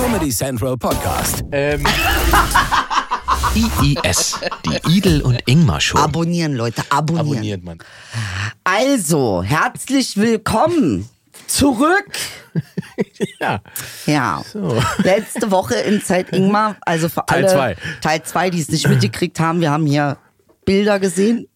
Comedy Central Podcast. Ähm, IIS, die Idel und Ingmar Show. Abonnieren, Leute, abonnieren. abonniert man. Also, herzlich willkommen zurück. Ja. Ja, letzte Woche in Zeit Ingmar, also für Teil alle zwei. Teil 2, die es nicht mitgekriegt haben, wir haben hier Bilder gesehen.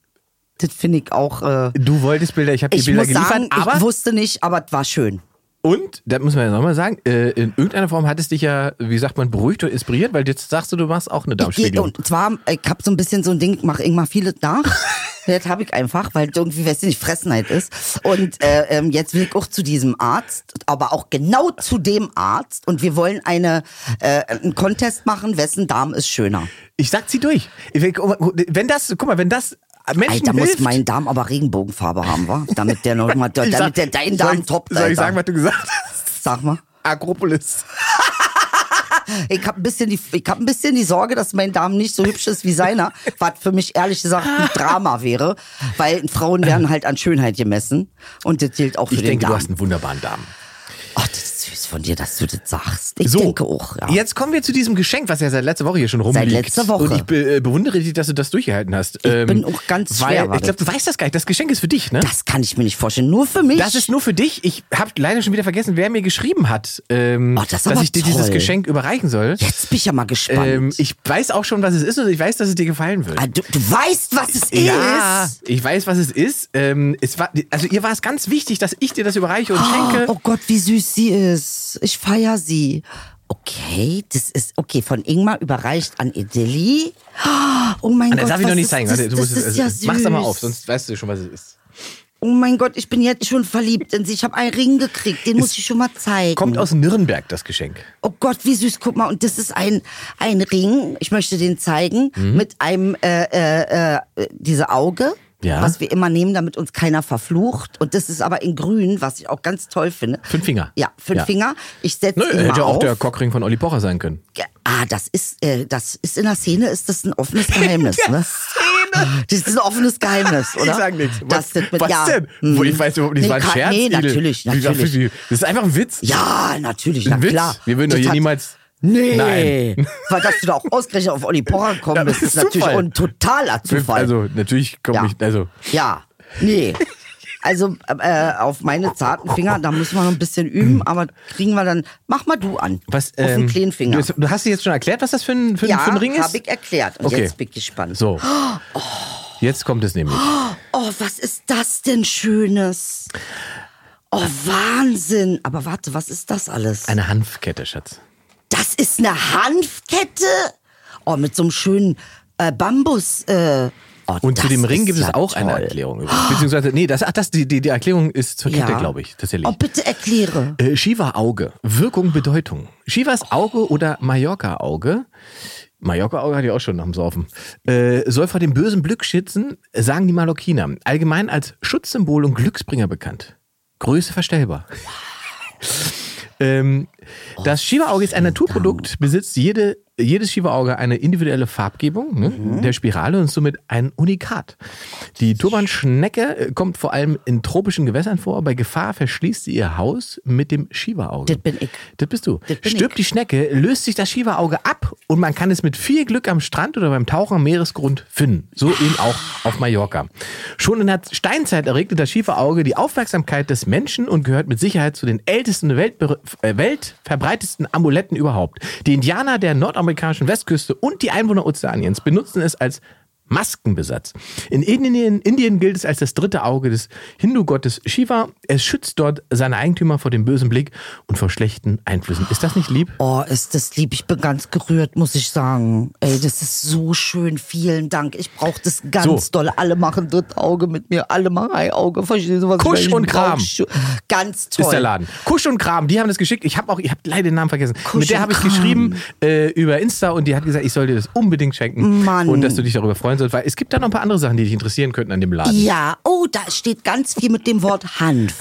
Das finde ich auch. Äh, Du wolltest Bilder, ich habe die Bilder muss geliefert, sagen, aber ich wusste nicht, aber es war schön. Und, da muss man ja nochmal sagen, äh, in irgendeiner Form hat es dich ja, wie sagt man, beruhigt oder inspiriert, weil jetzt sagst du, du machst auch eine Ich Darmspiegelung. und zwar, ich habe so ein bisschen so ein Ding, mach irgendwann vieles nach. Das habe ich einfach, weil irgendwie, weiß ich nicht, Fressenheit ist. Und äh, ähm, jetzt will ich auch zu diesem Arzt, aber auch genau zu dem Arzt. Und wir wollen eine, äh, einen Contest machen, wessen Darm ist schöner. Ich sag sie durch. Ich Wenn das, guck mal, wenn das Menschen Alter, muss hilft, mein Darm aber Regenbogenfarbe haben, wa? Damit der noch mal, Ich damit sag- der dein soll Darm ich- toppt, Soll ich Alter. sagen, was du gesagt hast? Sag mal. Akropolis. Ich habe ein bisschen die, ich habe ein bisschen die Sorge, dass mein Darm nicht so hübsch ist wie seiner, was für mich ehrlich gesagt ein Drama wäre, weil Frauen werden halt an Schönheit gemessen und das gilt auch für Ich den denke, du Darm. hast einen wunderbaren Darm. Ach, das süß von dir, dass du das sagst. Ich So, denke auch, ja. Jetzt kommen wir zu diesem Geschenk, was ja seit letzter Woche hier schon rumliegt. letzter Woche. Und ich be äh, bewundere dich, dass du das durchgehalten hast. Ich bin auch ganz weil, schwer, Ich glaube, du weißt das gar nicht. Das Geschenk ist für dich, ne? Das kann ich mir nicht vorstellen. Nur für mich. Das ist nur für dich. Ich habe leider schon wieder vergessen, wer mir geschrieben hat, ähm, Oh, das dass ich dir dieses toll. Geschenk überreichen soll. Jetzt bin ich ja mal gespannt. Ähm, ich weiß auch schon, was es ist und ich weiß, dass es dir gefallen wird. ah, du, du weißt, was es Ja, ist. ich weiß, was es ist. Ähm, es war, also ihr war es ganz wichtig, dass ich dir das überreiche und schenke. Oh Gott, wie süß sie ist. Ich feier sie. Okay, das ist okay von Ingmar überreicht an Idilli. Oh mein Das Gott, darf ich noch nicht ist, zeigen. Das, du das musst es, ist ja also, süß. mach's doch mal auf, sonst weißt du schon, was es ist. Oh mein Gott, ich bin jetzt schon verliebt in sie. Ich habe einen Ring gekriegt, den muss ich schon mal zeigen. Kommt aus Nürnberg, das Geschenk. Oh Gott, wie süß, guck mal. Und das ist ein, ein Ring, ich möchte den zeigen, Mhm. mit einem, äh, äh, äh, diese Auge. Ja. Was wir immer nehmen, damit uns keiner verflucht. Und das ist aber in grün, was ich auch ganz toll finde. Fünf Finger. Ja, fünf Ja. Finger. Ich setze Nö, hätte ja auch auf. der Cockring von Olli Pocher sein können. Ah, das ist, äh, das ist in der Szene ist das ein offenes Geheimnis, ne? Das ist ein offenes Geheimnis, oder? Ich sag nichts. Das Was, wird mit, was ja. denn? Wo Ich weiß überhaupt nicht, Nee, das war ein Scherz. nee, natürlich, natürlich. Das ist einfach ein Witz. Ja, natürlich, na Ein Witz. klar. Wir würden doch Das hier niemals. Nee. Nein. Weil dass du da auch ausgerechnet auf Olli Pocher gekommen Ja, bist, ist natürlich auch ein totaler Zufall. Also, natürlich komme Ja. ich. Also, ja, nee. Also äh, auf meine zarten Finger, da müssen wir noch ein bisschen üben, aber kriegen wir dann. Mach mal du an. was. auf den ähm, kleinen Finger. Du, du hast dir jetzt schon erklärt, was das für ein, für, ja, für ein Ring ist? habe ich erklärt. Und Okay. jetzt bin ich gespannt. So. Jetzt kommt es nämlich. Oh, was ist das denn Schönes? Oh, Wahnsinn. Aber warte, was ist das alles? Eine Hanfkette, Schatz. Das ist eine Hanfkette? Oh, mit so einem schönen äh, Bambus. Äh. Oh, Und zu dem Ring gibt es ja auch eine toll. Erklärung. übrigens. Beziehungsweise, nee, das, ach, das, die, die, die Erklärung ist zur Kette, Ja. glaube ich, tatsächlich. Oh, bitte erkläre. Äh, Shiva-Auge. Wirkung, Bedeutung. Shivas Auge oder Mallorca-Auge. Mallorca-Auge hatte ich auch schon nach dem Saufen. Äh, soll vor dem bösen Glück schützen, sagen die Mallorquiner. Allgemein als Schutzsymbol und Glücksbringer bekannt. Größe verstellbar. ähm, das Shiva-Auge ist ein Naturprodukt, besitzt jede, jedes Shiva-Auge eine individuelle Farbgebung ne, der Spirale und somit ein Unikat. Die Turbanschnecke äh, kommt vor allem in tropischen Gewässern vor. Bei Gefahr verschließt sie ihr Haus mit dem Shiva-Auge. Das bin ich. Das bist du. Das Stirbt die Schnecke, löst sich das Shiva-Auge ab und man kann es mit viel Glück am Strand oder beim Tauchen am Meeresgrund finden. So eben auch auf Mallorca. Schon in der Steinzeit erregte das Shiva-Auge die Aufmerksamkeit des Menschen und gehört mit Sicherheit zu den ältesten und weltber- äh, weltverbreitetsten Amuletten überhaupt. Die Indianer der nordamerikanischen Westküste und die Einwohner Ozeaniens benutzen es als Maskenbesatz. In Indien, Indien gilt es als das dritte Auge des Hindu-Gottes Shiva. Es schützt dort seine Eigentümer vor dem bösen Blick und vor schlechten Einflüssen. Ist das nicht lieb? Oh, ist das lieb. Ich bin ganz gerührt, muss ich sagen. Ey, das ist so schön. Vielen Dank. Ich brauche das ganz So. doll. Alle machen Drittauge mit mir. Alle machen ein Auge. Verstehst du, was Kusch ich und brauch Kram. Ganz toll. Ist der Laden. Kusch und Kram, die haben das geschickt. Ich habe auch, ich habe leider den Namen vergessen. Kusch Mit der habe ich geschrieben äh, über Insta und die hat gesagt, ich soll dir das unbedingt schenken Mann. und dass du dich darüber freuen sollst, weil es gibt da noch ein paar andere Sachen, die dich interessieren könnten an dem Laden. Ja, oh, da steht ganz viel mit dem Wort Hanf.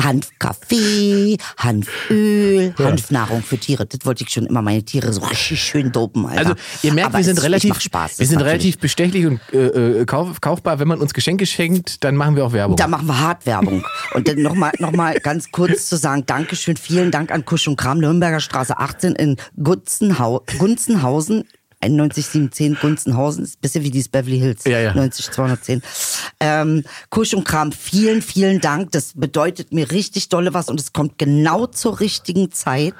Hanfkaffee, Hanföl, Hanfnahrung für Tiere. Das wollte ich schon immer meine Tiere so richtig schön dopen, Alter. Also ihr merkt, Aber wir sind relativ, Spaß, wir sind natürlich. relativ bestechlich und äh, äh, kauf, kaufbar. Wenn man uns Geschenke schenkt, dann machen wir auch Werbung. Da machen wir Hartwerbung. Und dann nochmal noch mal ganz kurz zu sagen, Dankeschön, vielen Dank an Kusch und Kram, Nürnberger Straße 18 in Gunzenhau Gunzenhausen. 91710 Gunzenhausen, ist ein bisschen wie dieses Beverly Hills. Ja, ja. 90210. Ähm, Kusch und Kram, vielen, vielen Dank. Das bedeutet mir richtig dolle was und es kommt genau zur richtigen Zeit.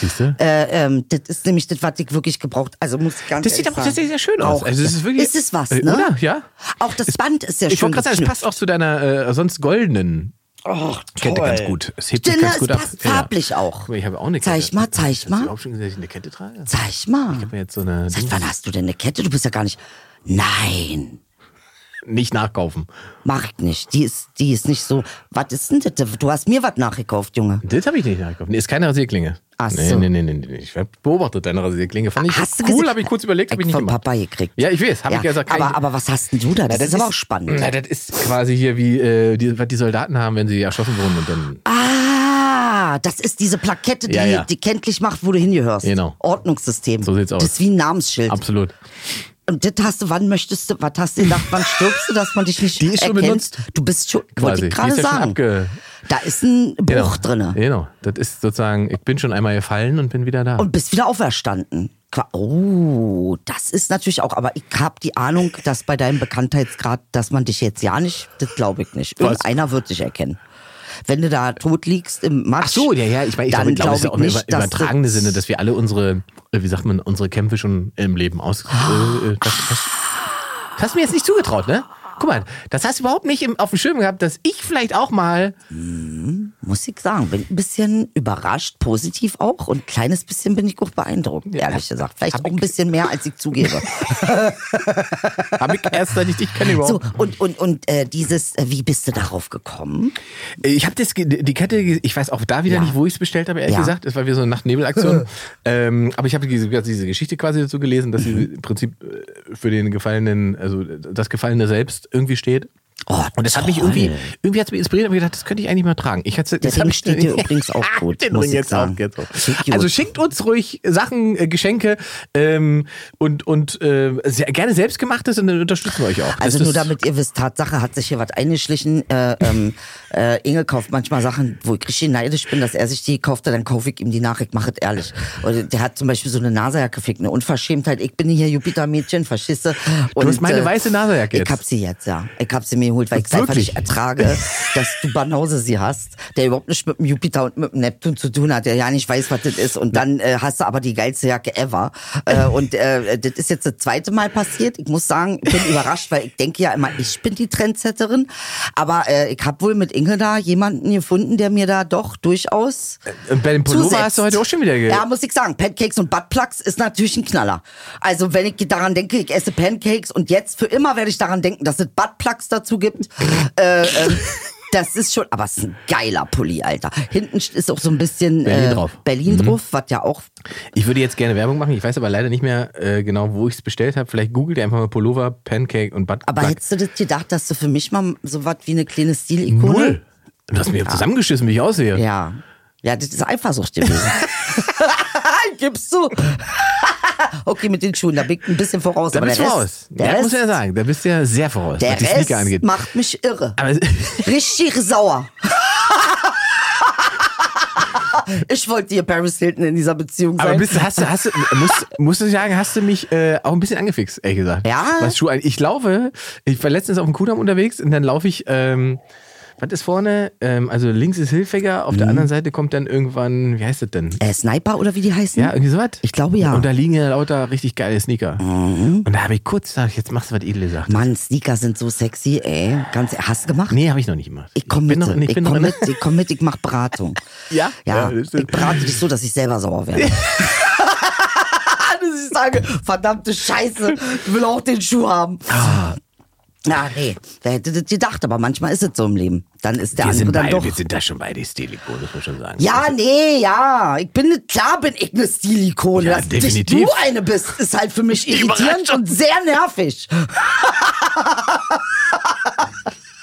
Siehst du? Äh, ähm, das ist nämlich das, was ich wirklich gebraucht. Also muss ich ganz Das sieht aber tatsächlich sehr schön aus. Auch, Also es ist wirklich- ist es was, Äh, ne? oder? Ja. Auch das Band ist sehr ich schön. wollte gerade sagen, es passt auch zu deiner äh, sonst goldenen Kette toll. ganz gut. Es hebt sich Stimmt, ganz es gut ab. passt Ja, ja. farblich auch. Guck mal, ich habe auch eine Kette. Zeig mal, zeig Hast du mal. überhaupt schon gesehen, dass ich eine Kette trage? Zeig mal. Ich habe jetzt so eine Seit wann hast du denn eine Kette? Du bist ja gar nicht. Nein, nicht nachkaufen. mach ich nicht. Die ist, die ist nicht so. Was ist denn das? Du hast mir was nachgekauft, Junge. Das habe ich nicht nachgekauft. Nee, ist keine Rasierklinge. Ach nee, so. nee, nee, nee, nee. Ich habe beobachtet deine Rasierklinge. Fand ich Hast du cool, habe ich kurz überlegt, habe ich nicht von gemacht. Papa gekriegt. Ja, ich weiß, habe ich gesagt. aber, ich- aber was hast denn du da? Das, Na, ist aber auch spannend. Na, das ist quasi hier wie, äh, die, was die Soldaten haben, wenn sie erschossen wurden und dann. Ah, das ist diese Plakette, die, Ja, ja. die kenntlich macht, wo du hingehörst. Genau. Ordnungssystem. So sieht's aus. Das ist wie ein Namensschild. Absolut. Und das hast du, wann möchtest du, was hast du gedacht, wann stirbst du, dass man dich nicht Die ist schon erkennt? benutzt. Du bist schon, wollte ich gerade ja schon sagen. abge- Da ist ein Bruch Genau. drinne. Genau. Das ist sozusagen, ich bin schon einmal gefallen und bin wieder da. Und bist wieder auferstanden. Oh, das ist natürlich auch, aber ich habe die Ahnung, dass bei deinem Bekanntheitsgrad, dass man dich jetzt ja nicht, das glaube ich nicht. Irgendeiner wird dich erkennen. Wenn du da tot liegst im Matsch. Ach so, ja, ja, ich meine, ich glaube, ich glaube, es ist auch im nicht, über- dass übertragene das- Sinne, dass wir alle unsere, äh, wie sagt man, unsere Kämpfe schon im Leben aus. Äh, äh, das, das, das hast du mir jetzt nicht zugetraut, ne? Guck mal, das hast du überhaupt nicht im, auf dem Schirm gehabt, dass ich vielleicht auch mal. muss ich sagen, bin ein bisschen überrascht, positiv auch. Und ein kleines bisschen bin ich auch beeindruckt, ehrlich gesagt. Vielleicht hab auch ein bisschen mehr, als ich zugebe. Habe ich erst, seit ich dich kenne, so, überhaupt. und, und, und äh, dieses, äh, wie bist du darauf gekommen? Ich habe das die Kette, ich weiß auch da wieder Ja. nicht, wo ich es bestellt habe, ehrlich Ja. gesagt. Es war wie so eine Nacht-Nebel-Aktion. ähm, aber ich habe diese, diese Geschichte quasi dazu gelesen, dass sie Mhm. im Prinzip äh, für den Gefallenen, also das Gefallene selbst irgendwie steht. Oh, Und das hat mich toll. irgendwie, irgendwie hat es mich inspiriert, aber gedacht, das könnte ich eigentlich mal tragen. Ich hatte, Der Ring ich- steht dir übrigens auch gut, Den Ring ich jetzt auch. Jetzt. Also schickt uns ruhig Sachen, äh, Geschenke ähm, und, und äh, sehr, gerne selbstgemachtes und dann unterstützen wir euch auch. Also Das nur damit ihr wisst, Tatsache hat sich hier was eingeschlichen. Äh, ähm, äh, Inge kauft manchmal Sachen, wo ich richtig neidisch bin, dass er sich die kauft, dann kaufe ich ihm die nach. Ich mache es ehrlich. Und der hat zum Beispiel so eine Nasejacke fickt, eine Unverschämtheit. Ich bin hier Jupiter-Mädchen, du? Und, Du hast meine äh, weiße Nasejacke Ich jetzt. hab sie jetzt, ja. Ich hab sie mir geholt, weil ich es einfach nicht ertrage, dass du Banause sie hast, der überhaupt nicht mit dem Jupiter und mit dem Neptun zu tun hat, der ja nicht weiß, was das ist. Und dann äh, hast du aber die geilste Jacke ever. Äh, und äh, das ist jetzt das zweite Mal passiert. Ich muss sagen, ich bin überrascht, weil ich denke ja immer, ich bin die Trendsetterin. Aber äh, ich habe wohl mit Inge da jemanden gefunden, der mir da doch durchaus Und bei dem Pullover zusetzt. hast du heute auch schon wieder ge Ja, muss ich sagen. Pancakes und Buttplugs ist natürlich ein Knaller. Also wenn ich daran denke, ich esse Pancakes und jetzt für immer werde ich daran denken, dass es Buttplugs dazu gibt. äh, ähm, das ist schon, aber es ist ein geiler Pulli, Alter. Hinten ist auch so ein bisschen Berlin äh, drauf. Berlin drauf, was ja auch Ich würde jetzt gerne Werbung machen. Ich weiß aber leider nicht mehr äh, genau, wo ich es bestellt habe. Vielleicht googelt ihr einfach mal Pullover, Pancake und Butt. Aber Plug. hättest du das gedacht, dass du für mich mal so was wie eine kleine Stilikone? Null. Du hast mich zusammengeschissen, wie ich aussehe. Ja. Ja, das ist Eifersucht gewesen. Gibst du? okay, mit den Schuhen, da bin ich ein bisschen voraus. Da bist du der voraus. Der ja, Rest, muss ja sagen. Da bist du ja sehr voraus, Der was die Sneaker angeht. macht mich irre. Aber Richtig sauer. ich wollte dir Paris Hilton in dieser Beziehung sein. Aber bist, hast du, hast du, musst, musst du sagen, hast du mich äh, auch ein bisschen angefixt, ehrlich gesagt. Ja? Was Schuhe, ich laufe, ich war letztens auf dem Kudamm unterwegs und dann laufe ich, ähm, was ist vorne? Ähm, also links ist Hilfiger, auf der Mhm. anderen Seite kommt dann irgendwann, wie heißt das denn? äh, Sniper oder wie die heißen? Ja, irgendwie sowas. Ich glaube, ja. Mhm. Und da liegen ja lauter richtig geile Sneaker. Und da habe ich kurz gesagt, jetzt machst du was Edles gesagt. Mann, Sneaker sind so sexy, ey. Ganz, hast du gemacht? Nee, habe ich noch nicht gemacht. Ich komme mit, noch, ich ich bin noch komm in- mit, ich komm mit, ich mach Beratung. Ja? Ja, Ja, ich berate dich so, dass ich selber sauer werde. dass ich sage, verdammte Scheiße, ich will auch den Schuh haben. Ah. Ja, nee, wer hätte das gedacht, aber manchmal ist es so im Leben. Dann ist der wir, andere dann beide, doch. wir sind da schon beide Stilikon, muss man schon sagen. Ja, nee, ja. Ich bin, klar bin ich eine Stilikone. Ja, Dass definitiv. du eine bist, ist halt für mich irritierend und sehr nervig.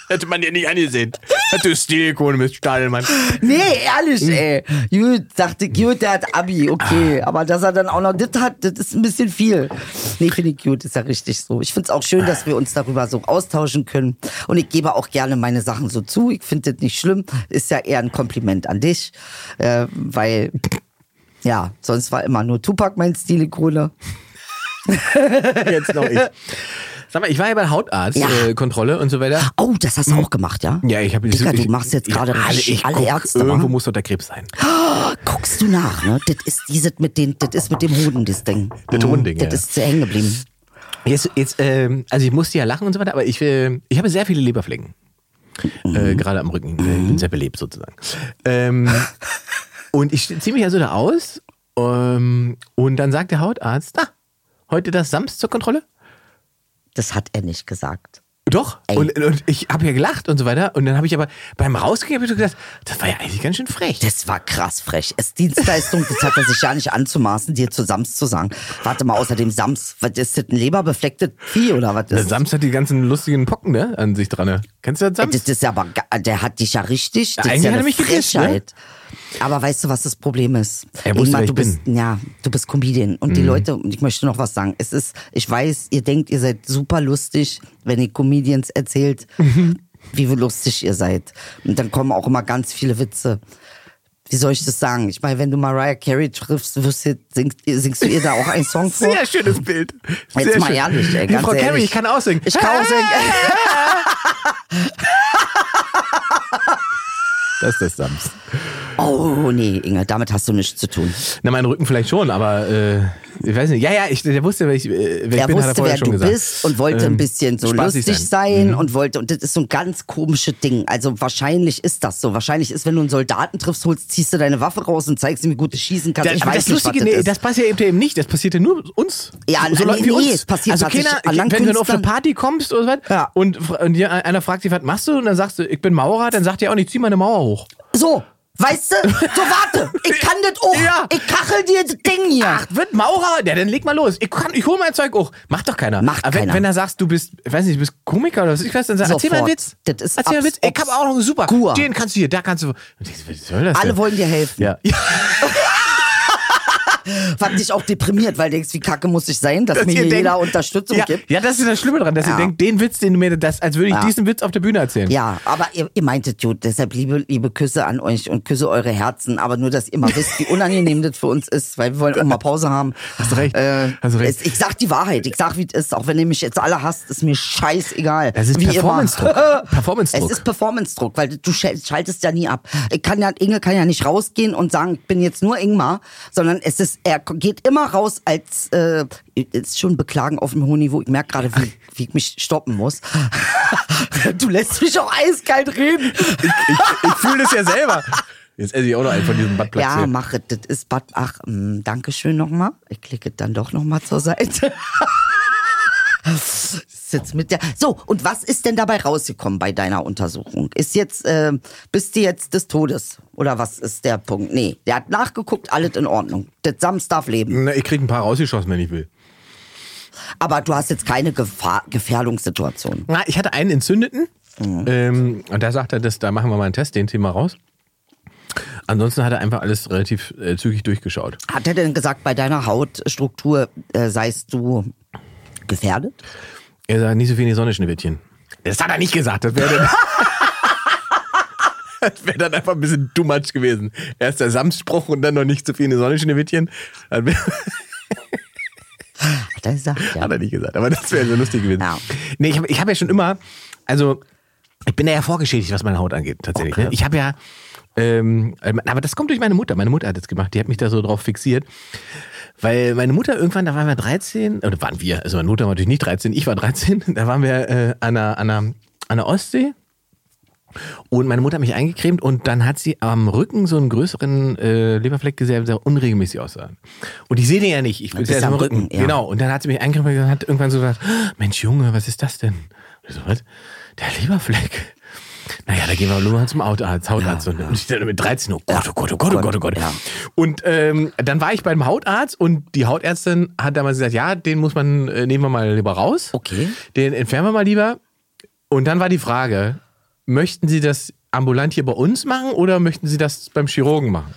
Hätte man dir nicht angesehen. Hätte Stilikone mit Stahlmann. Nee, ehrlich, ey. Gut, dachte gut, der hat Abi, okay. Aber dass er dann auch noch das hat, das ist ein bisschen viel. Nee, finde ich gut, ist ja richtig so. Ich finde es auch schön, dass wir uns darüber so austauschen können. Und ich gebe auch gerne meine Sachen so zu. Ich finde das nicht schlimm. Ist ja eher ein Kompliment an dich. Äh, weil, ja, sonst war immer nur Tupac mein Stilikone. Jetzt noch ich. Sag mal, ich war ja bei der Ja. Hautarztkontrolle und so weiter. Oh, das hast du auch gemacht, ja? Ja, ich habe Dicker, du machst jetzt gerade alle, ich alle guck, Ärzte, Irgendwo wa? muss doch der Krebs sein. Guckst du nach, ne? Das ist dieses mit den, das ist mit dem Hoden, das Ding. Das Mhm, Hodending, Das ja. ist hängen geblieben. Jetzt, jetzt ähm, also ich musste ja lachen und so weiter, aber ich, äh, ich habe sehr viele Leberflecken. Mhm. Äh, gerade am Rücken. Ich bin sehr belebt sozusagen. Ähm, und ich ziehe mich also da aus ähm, und dann sagt der Hautarzt, ah, heute das Sams zur Kontrolle? Das hat er nicht gesagt. Doch. Ey. Und, und ich habe ja gelacht und so weiter. Und dann habe ich aber beim Rausgehen hab ich gedacht, das war ja eigentlich ganz schön frech. Das war krass frech. Es ist Dienstleistung, das hat er sich ja nicht anzumaßen, dir zu Sams zu sagen. Warte mal, außerdem Sams, was ist das, ein leberbeflecktes Vieh oder was ist das? Sams hat die ganzen lustigen Pocken ne, an sich dran. ne? Kennst du das Sams? Das ist aber, der hat dich ja richtig, das Ja, ist eigentlich ja hat er mich geküsst, ne? Aber weißt du, was das Problem ist? Er wusste, wer du ich bist, bin. Mhm. ja, du bist Comedian. Und die Leute, und ich möchte noch was sagen. Es ist, ich weiß, ihr denkt, ihr seid super lustig, wenn ihr Comedians erzählt, Mhm. wie lustig ihr seid. Und dann kommen auch immer ganz viele Witze. Wie soll ich das sagen? Ich meine, wenn du Mariah Carey triffst, wirst du, singst, singst du ihr da auch einen Song vor? Sehr schönes Bild. Jetzt Sehr mal schön. ehrlich, ey, ganz Frau Carey, ehrlich. ich kann auch singen. Ich kann auch singen. Das ist das Sams. Oh, nee, Inge, damit hast du nichts zu tun. Na, mein Rücken vielleicht schon, aber äh, ich weiß nicht. Ja, ja, ich, der wusste, wer ich, äh, wer ich bin, er wusste, wer du gesagt. bist und wollte Ähm, ein bisschen so lustig sein. sein, Mhm. und wollte, und das ist so ein ganz komisches Ding. Also wahrscheinlich ist das so. Wahrscheinlich ist, wenn du einen Soldaten triffst, holst, ziehst du deine Waffe raus und zeigst ihm, wie gut du schießen kannst. Da, ich weiß das nicht, Lustige, was nee, das das ist. passiert eben nicht. Das passiert ja nur uns. Ja, so nein, Leuten nee, wie nee, uns. es passiert also keiner, wenn du auf eine Künstlern. Party kommst oder was Ja. und, und dir einer fragt dich, was machst du? Und dann sagst du, ich bin Maurer, dann sagt er auch nicht, zieh mal eine Mauer hoch. So, weißt du? So, warte. Ich kann das auch. Ja. Ich kachel dir das Ding hier. Ach, wird Maurer? Ja, dann leg mal los. Ich, kann, ich hol mein Zeug hoch. Macht doch keiner. Macht Aber wenn, keiner. wenn er sagst, du bist, ich weiß nicht, du bist Komiker oder was ich weiß, dann sag, erzähl mal einen Sofort. Witz. Das ist erzähl mal einen Witz. Ich hab auch noch einen super. obskur. Den kannst du hier, da kannst du. Was soll das Alle denn? wollen dir helfen. Ja. ja. Was dich auch deprimiert, weil du denkst, wie kacke muss ich sein, dass, Dass mir hier denkt- jeder Unterstützung ja, gibt. ja, das ist das Schlimme dran, dass Ja. ihr denkt, den Witz, den du mir, das, als würde ich Ja. diesen Witz auf der Bühne erzählen. Ja, aber ihr, ihr meintet gut, deshalb liebe, liebe Küsse an euch und küsse eure Herzen, aber nur, dass ihr mal wisst, wie unangenehm das für uns ist, weil wir wollen auch mal Pause haben. Hast du recht. Äh, Hast du recht. Es, ich sag die Wahrheit, ich sag, wie es ist, auch wenn ihr mich jetzt alle hasst, ist mir scheißegal. Das ist Performance-Druck. Performance-Druck. Es ist Performance-Druck, weil du schal- schaltest ja nie ab. Ich kann ja, Inge kann ja nicht rausgehen und sagen, ich bin jetzt nur Ingmar, sondern es ist, er geht immer raus als, äh, ist schon Beklagen auf einem hohen Niveau. Ich merke gerade, wie, wie ich mich stoppen muss. du lässt mich auch eiskalt reden. Ich fühle das ja selber. Jetzt esse ich auch noch einen von diesen Buttplugs Ja, mach es. Das ist Bad. Ach, mh, danke schön nochmal. Ich klicke dann doch nochmal zur Seite. Sitz mit der. So, und was ist denn dabei rausgekommen bei deiner Untersuchung? Ist jetzt, äh, bist du jetzt des Todes? Oder was ist der Punkt? Nee, der hat nachgeguckt, alles in Ordnung. Das Sams darf leben. Na, ich krieg ein paar rausgeschossen, wenn ich will. Aber du hast jetzt keine Gefahr, Gefährdungssituation. Na, ich hatte einen entzündeten. Mhm. Ähm, und da sagt er, das, da machen wir mal einen Test, den Thema raus. Ansonsten hat er einfach alles relativ äh, zügig durchgeschaut. Hat er denn gesagt, bei deiner Hautstruktur äh, seist du gefährdet? Er sagt, nicht so viel in die Sonne, Schneewittchen. Das hat er nicht gesagt. Das wäre dann, das wär dann einfach ein bisschen too much gewesen. Erst der Samstspruch und dann noch nicht so viel in die Sonne, Schneewittchen. Hat er gesagt, ja. Hat er nicht gesagt, aber das wäre so lustig gewesen. Ja. Nee, ich habe ich hab ja schon immer, also ich bin ja, ja vorgeschädigt, was meine Haut angeht, tatsächlich. Okay. Ne? Ich habe ja, ähm, aber das kommt durch meine Mutter. Meine Mutter hat das gemacht, die hat mich da so drauf fixiert. Weil meine Mutter irgendwann, da waren wir 13, oder waren wir, also meine Mutter war natürlich nicht 13, ich war 13, da waren wir äh, an, der, an, der, an der Ostsee und meine Mutter hat mich eingecremt und dann hat sie am Rücken so einen größeren äh, Leberfleck gesehen, der unregelmäßig aussah. Und ich sehe den ja nicht. Ich ist am am Rücken. Rücken, ja. Genau. Und dann hat sie mich eingecremt und hat irgendwann so gesagt, "Ah, Mensch Junge, was ist das denn? Und ich so, was? Der Leberfleck. Naja, da gehen wir nur mal zum Hautarzt. Hautarzt. und ich dann mit 13, oh Gott, oh Gott, oh Gott, oh Gott, oh Gott. Ja. Und ähm, dann war ich beim Hautarzt und die Hautärztin hat damals gesagt, ja, den muss man, äh, nehmen wir mal lieber raus. Okay. Den entfernen wir mal lieber. Und dann war die Frage, möchten Sie das ambulant hier bei uns machen oder möchten Sie das beim Chirurgen machen?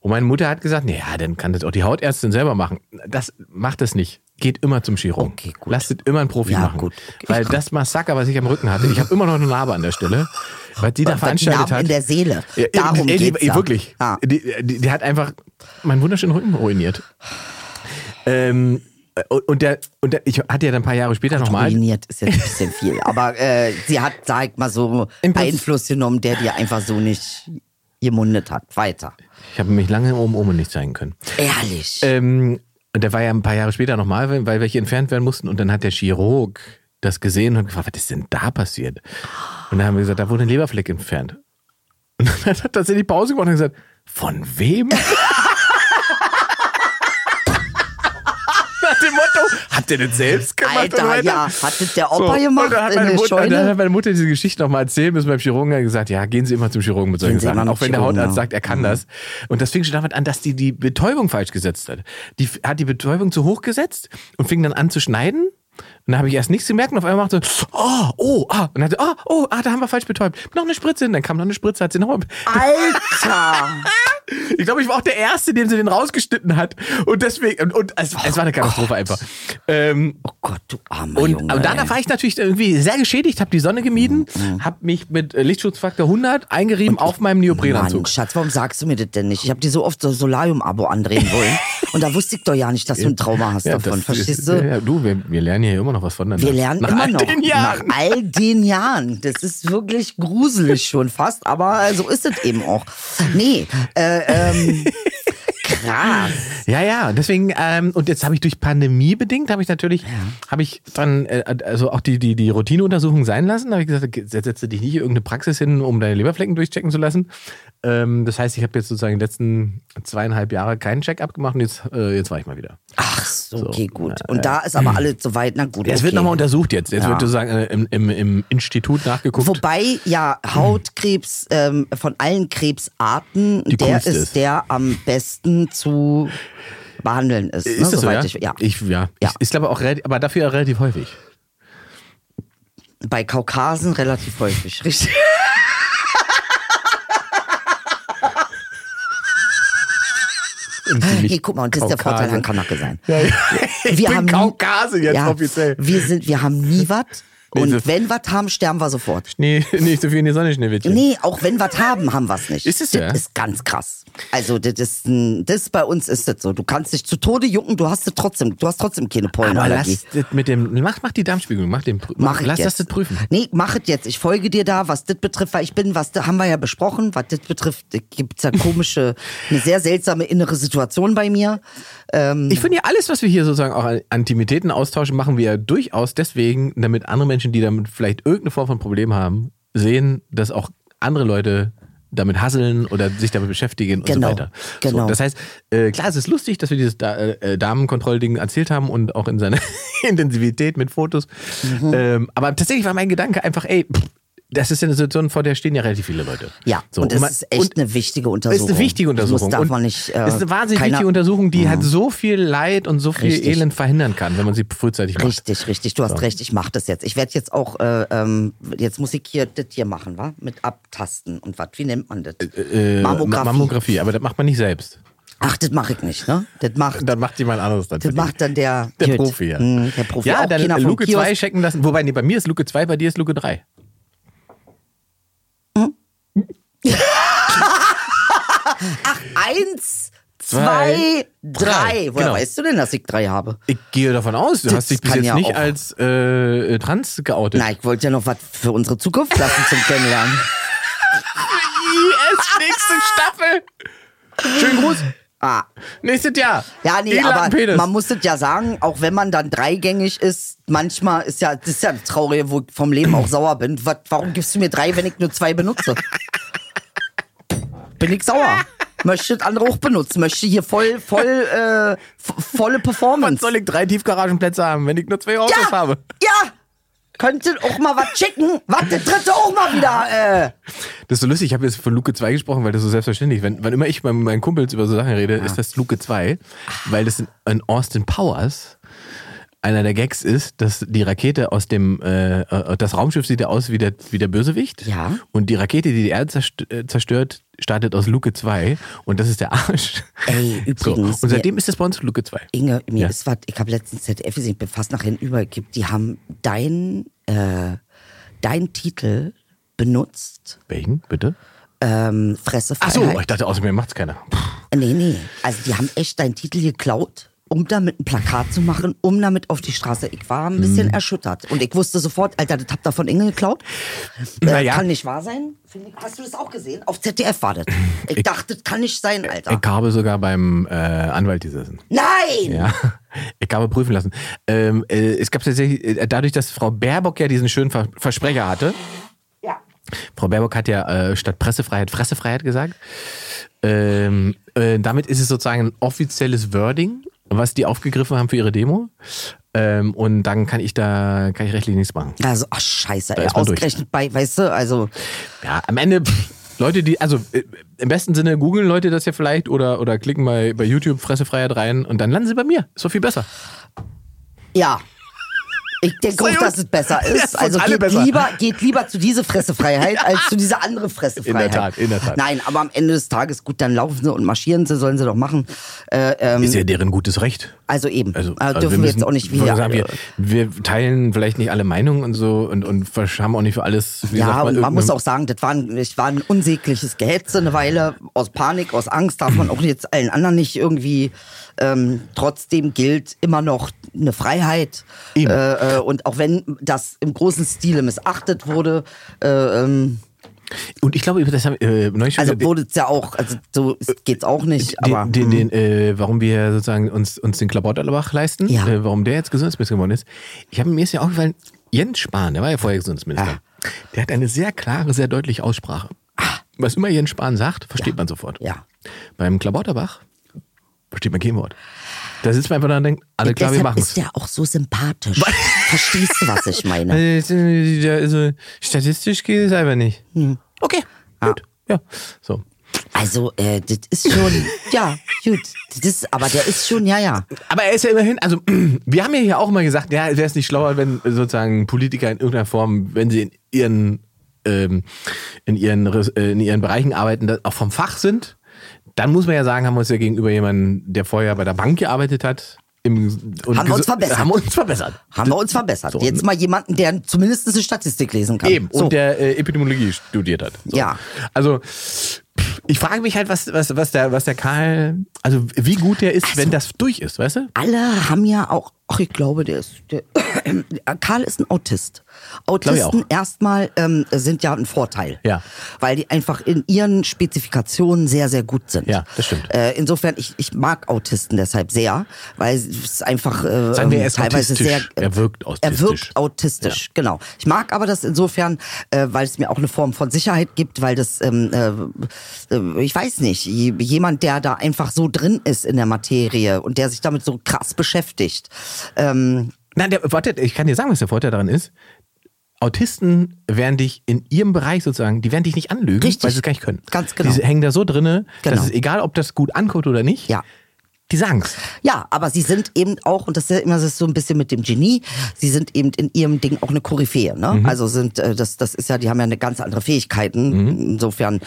Und meine Mutter hat gesagt, naja, dann kann das auch die Hautärztin selber machen. Das macht es nicht. Geht immer zum Chirurgen. Okay, gut. Lasst immer einen Profi Ja, machen. gut. Weil das Massaker, was ich am Rücken hatte, ich habe immer noch eine Narbe an der Stelle, was die da Die veranstaltet Narben hat. in der Seele. Darum die- geht's ey. Wirklich. Ja. Die, die, die hat einfach meinen wunderschönen Rücken ruiniert. Ähm, und, der, und der, ich hatte ja dann ein paar Jahre später nochmal. Ruiniert ist jetzt ein bisschen viel. Aber äh, sie hat, sag mal so, Einfluss genommen, der dir einfach so nicht gemundet hat. Weiter. Ich habe mich lange oben oben nicht zeigen können. Ehrlich. Ähm, und der war ja ein paar Jahre später nochmal, weil, welche entfernt werden mussten. Und dann hat der Chirurg das gesehen und gefragt, was ist denn da passiert? Und dann haben wir gesagt, da wurde ein Leberfleck entfernt. Und dann hat er tatsächlich Pause gemacht und gesagt, von wem? Nach habt ihr das selbst gemacht? Alter, ja. Hat das der Opa gemacht und dann hat in meine der Mutter, dann hat meine Mutter diese Geschichte nochmal erzählt, bis beim Chirurgen hat gesagt, ja, gehen Sie immer zum Chirurgen mit solchen Sachen. Auch wenn der Chirurgen, Hautarzt ja. sagt, er kann das. Und das fing schon damit an, dass die die Betäubung falsch gesetzt hat. Die hat die Betäubung zu hoch gesetzt und fing dann an zu schneiden. Und dann habe ich erst nichts gemerkt und auf einmal machte, oh, oh, ah. Und dann hat sie, oh, oh, ah, da haben wir falsch betäubt. Noch eine Spritze. Und dann kam noch eine Spritze, hat sie noch Alter! Ich glaube, ich war auch der Erste, dem sie den rausgeschnitten hat. Und deswegen, und, und es, es war eine Katastrophe einfach. Ähm, Oh Gott, du armer und Junge. aber danach ey. war ich natürlich irgendwie sehr geschädigt, habe die Sonne gemieden, Mhm, habe mich mit äh, Lichtschutzfaktor 100 eingerieben auf meinem Mann, Neoprenanzug. Schatz, warum sagst du mir das denn nicht? Ich habe dir so oft so Solarium-Abo andrehen wollen. Und da wusste ich doch ja nicht, dass du ein Trauma hast davon. das Verstehst ist, du? Ja, du, wir, wir lernen hier immer noch was voneinander. Wir lernen Nach immer all noch. Den Jahren. Nach all den Jahren. Das ist wirklich gruselig schon fast, aber so ist es eben auch. Nee, äh, ähm, krass. Ja, ja, deswegen, ähm, und jetzt habe ich durch Pandemie bedingt, habe ich natürlich, habe ich dann, äh, also auch die, die, die Routineuntersuchung sein lassen. Da habe ich gesagt, jetzt setze dich nicht in irgendeine Praxis hin, um deine Leberflecken durchchecken zu lassen. Ähm, das heißt, ich habe jetzt sozusagen die letzten zweieinhalb Jahre keinen Check-up gemacht und jetzt, äh, jetzt war ich mal wieder. Ach so, okay, gut. Und da ist aber alles soweit, na gut. Es okay. wird nochmal untersucht jetzt. Jetzt Ja. wird sozusagen äh, im, im, im Institut nachgeguckt. Wobei ja Hautkrebs ähm, von allen Krebsarten Die der ist, ist. der am besten zu behandeln ist. ne, ist das so, ja? Ich, ja. Ich, ja. Ja. Ich, ich glaube auch aber dafür relativ häufig. Bei Kaukasen relativ häufig, richtig. Nee, guck mal, und das ist der Vorteil an Kanake sein. Ich Wir bin haben Kaukase jetzt offiziell. Wir, sind, wir haben nie was. Und das- wenn was haben, sterben wir sofort. Nee, nicht so viel in die Sonne, Schneewittchen. Nee, auch wenn was haben, haben wir es nicht. Ist es das ja? ist ganz krass. Also das ist das bei uns ist das so. Du kannst dich zu Tode jucken, du hast es trotzdem, du hast trotzdem keine Aber Pollenallergie. lass das mit dem, mach, mach die Darmspiegelung, mach den, Mach ich lass jetzt. das das prüfen. Nee, mach es jetzt. Ich folge dir da, was das betrifft, weil ich bin, was haben wir ja besprochen, was das betrifft, gibt's ja komische, eine sehr seltsame innere Situation bei mir. Ähm, Ich finde ja alles, was wir hier sozusagen auch an Intimitäten austauschen, machen wir ja durchaus deswegen, damit andere Menschen, die damit vielleicht irgendeine Form von Problem haben, sehen, dass auch andere Leute damit hasseln oder sich damit beschäftigen und Genau, so weiter. genau. So, das heißt, äh, klar, es ist lustig, dass wir dieses da äh, Damenkontrollding erzählt haben und auch in seiner Intensivität mit Fotos. Mhm. Ähm, aber tatsächlich war mein Gedanke einfach, ey, pff, das ist ja eine Situation, vor der stehen ja relativ viele Leute. ja, So, und es ist echt eine wichtige Untersuchung. ist eine wichtige Untersuchung. Das darf man nicht. Äh, es ist eine wahnsinnig keiner- wichtige Untersuchung, die halt so viel Leid und so viel Richtig. Elend verhindern kann, wenn man sie frühzeitig macht. Richtig, richtig. Du hast recht. Ich mache das jetzt. Ich werde jetzt auch, äh, ähm, jetzt muss ich hier das hier machen, wa? Mit Abtasten und was. Wie nennt man das? Äh, Mammographie. Mammographie, aber das macht man nicht selbst. Ach, das mache ich nicht, ne? Das macht, Dann macht jemand anderes dann. das macht dann der, der. Profi, ja. Hm, Der Profi. Ja, dann Luke Kiosk. 2 checken lassen. Wobei, nee, bei mir ist Luke 2, bei dir ist Luke 3. Eins, Zwei, drei. drei. Woher Genau. weißt du denn, dass ich drei habe? Ich gehe davon aus, du Das hast dich bis jetzt ja nicht als äh, trans geoutet. Na, ich wollte ja noch was für unsere Zukunft lassen zum Kennenlernen. IS, nächste Staffel. Schönen Gruß. Ah. Nächstes Jahr. Ja, nee, Elon aber Penis. man muss es ja sagen, auch wenn man dann dreigängig ist, manchmal ist ja, das ist ja das Traurige, wo ich vom Leben auch sauer bin. Was, warum gibst du mir drei, wenn ich nur zwei benutze? Bin ich sauer. Möchte das andere auch benutzen. Möchte hier voll, voll, äh, volle Was Performance. soll ich drei Tiefgaragenplätze haben, wenn ich nur zwei Autos ja, habe? ja. Könntet auch mal was checken. Was, der dritte auch mal wieder, äh. Das ist so lustig, ich habe jetzt von Luke 2 gesprochen, weil das so selbstverständlich Wenn, wann immer ich mit meinen Kumpels über so Sachen rede, ist das Luke 2, weil das in, in Austin Powers einer der Gags ist, dass die Rakete aus dem, äh, äh, das Raumschiff sieht ja aus wie der, wie der Bösewicht. Ja. Und die Rakete, die die Erde äh, zerstört, startet aus Luke 2 und das ist der Arsch. Ey, So. übrigens, Und seitdem ist das bei uns Luke 2. Inge, mir Ja. ist was, ich habe letztens ZDF gesehen, ich bin fast nachher übergekippt, die haben dein, äh, dein Titel benutzt, Welchen, bitte? ähm, Fresse Ach so, ich dachte, außer mir macht's keiner. Nee, nee, also die haben echt deinen Titel geklaut, um damit ein Plakat zu machen, um damit auf die Straße. Ich war ein bisschen Mhm. erschüttert und ich wusste sofort, Alter, das habt ihr von Inge geklaut. Äh, Naja. Kann nicht wahr sein. Ich- Hast du das auch gesehen? Auf ZDF war das. Ich, dachte, das kann nicht sein, Alter. Ich habe sogar beim äh, Anwalt gesessen. Nein! Ja, ich habe prüfen lassen. Ähm, äh, es gab tatsächlich, äh, dadurch, dass Frau Baerbock ja diesen schönen Ver Versprecher hatte, Ja. Frau Baerbock hat ja äh, statt Pressefreiheit Fressefreiheit gesagt. Ähm, äh, damit ist es sozusagen ein offizielles Wording, was die aufgegriffen haben für ihre Demo. Ähm, und dann kann ich da kann ich rechtlich nichts machen. Also, ach scheiße, ey, ist man durch. ausgerechnet bei, weißt du, also Ja, am Ende Leute, die, also äh, im besten Sinne googeln Leute das ja vielleicht oder, oder klicken bei, bei YouTube Fressefreiheit rein und dann landen sie bei mir. Ist doch viel besser. Ja. Ich denke auch, dass es besser Ja, ist Also geht besser. lieber, geht lieber zu dieser Fressefreiheit als zu dieser andere Fressefreiheit. In der Tat, in der Tat. Nein, aber am Ende des Tages, gut, dann laufen sie und marschieren sie, sollen sie doch machen. Äh, ähm, Ist ja deren gutes Recht. also eben. Also, äh, also dürfen wir, jetzt auch nicht wieder. Sagen, wir, wir teilen vielleicht nicht alle Meinungen und so und, und haben auch nicht für alles. Ja, sagt und man muss auch sagen, das war ein, das war ein unsägliches Gehetze eine Weile. Aus Panik, aus Angst darf man auch jetzt allen anderen nicht irgendwie. Ähm, trotzdem gilt immer noch eine Freiheit. Äh, äh, und auch wenn das im großen Stile missachtet wurde, äh, ähm, Und ich glaube, das haben äh, neulich schon also wurde es ja auch, also so ist- geht's auch nicht. aber den, den, den, äh, warum wir sozusagen uns, uns den Klabauterbach leisten, Ja. äh, warum der jetzt Gesundheitsminister geworden ist. Ich habe mir ist ja aufgefallen, Jens Spahn, der war ja vorher Gesundheitsminister, Ja. der hat eine sehr klare, sehr deutliche Aussprache. Was immer Jens Spahn sagt, versteht man sofort. Ah. ja. Beim Klabauterbach versteht man kein Wort. Da sitzt man einfach da und denkt, alle klar, wir machen ist der auch so sympathisch. Verstehst du, was ich meine? Also, statistisch geht es einfach nicht. Okay, gut. Ja, so. Also, äh, das ist schon, ja, gut. Das ist, aber der ist schon, ja, ja. Aber er ist ja immerhin, also wir haben ja hier auch immer gesagt, ja, wäre es nicht schlauer, wenn sozusagen Politiker in irgendeiner Form, wenn sie in ihren ähm, in ihren äh, in ihren Bereichen arbeiten, auch vom Fach sind, dann muss man ja sagen, haben wir uns ja gegenüber jemandem, der vorher bei der Bank gearbeitet hat, im, Haben wir uns verbessert. Haben wir uns verbessert. Haben wir uns verbessert. So, Jetzt mal jemanden, der zumindest eine Statistik lesen kann. Eben. So. Und der äh, Epidemiologie studiert hat. So. Ja. Also ich frage mich halt, was, was, was, der, was der Karl, also wie gut der ist, wenn das durch ist, weißt du? Alle haben ja auch, ach, ich glaube, der ist, der, Karl ist ein Autist. Autisten erstmal ähm, sind ja ein Vorteil. Ja. Weil die einfach in ihren Spezifikationen sehr, sehr gut sind. Ja, das stimmt. Äh, insofern, ich, ich mag Autisten deshalb sehr, weil es einfach äh, Sagen wir, er ähm, ist teilweise autistisch. sehr. Er wirkt Er autistisch. wirkt autistisch, genau. Ich mag aber das insofern, äh, weil es mir auch eine Form von Sicherheit gibt, weil das, ähm, äh, äh, ich weiß nicht, jemand, der da einfach so drin ist in der Materie und der sich damit so krass beschäftigt. Ähm, Nein, der, warte, ich kann dir sagen, was der Vorteil daran ist. Autisten werden dich in ihrem Bereich sozusagen, die werden dich nicht anlügen, Richtig. weil sie es gar nicht können. Ganz genau. Die hängen da so drinne, Genau. dass es egal, ob das gut ankommt oder nicht, ja. Die sagen's. Ja, aber sie sind eben auch, und das ist ja immer so ein bisschen mit dem Genie, sie sind eben in ihrem Ding auch eine Koryphäe. Ne? Mhm. Also sind, äh, das, das ist ja, die haben ja eine ganz andere Fähigkeiten. Insofern.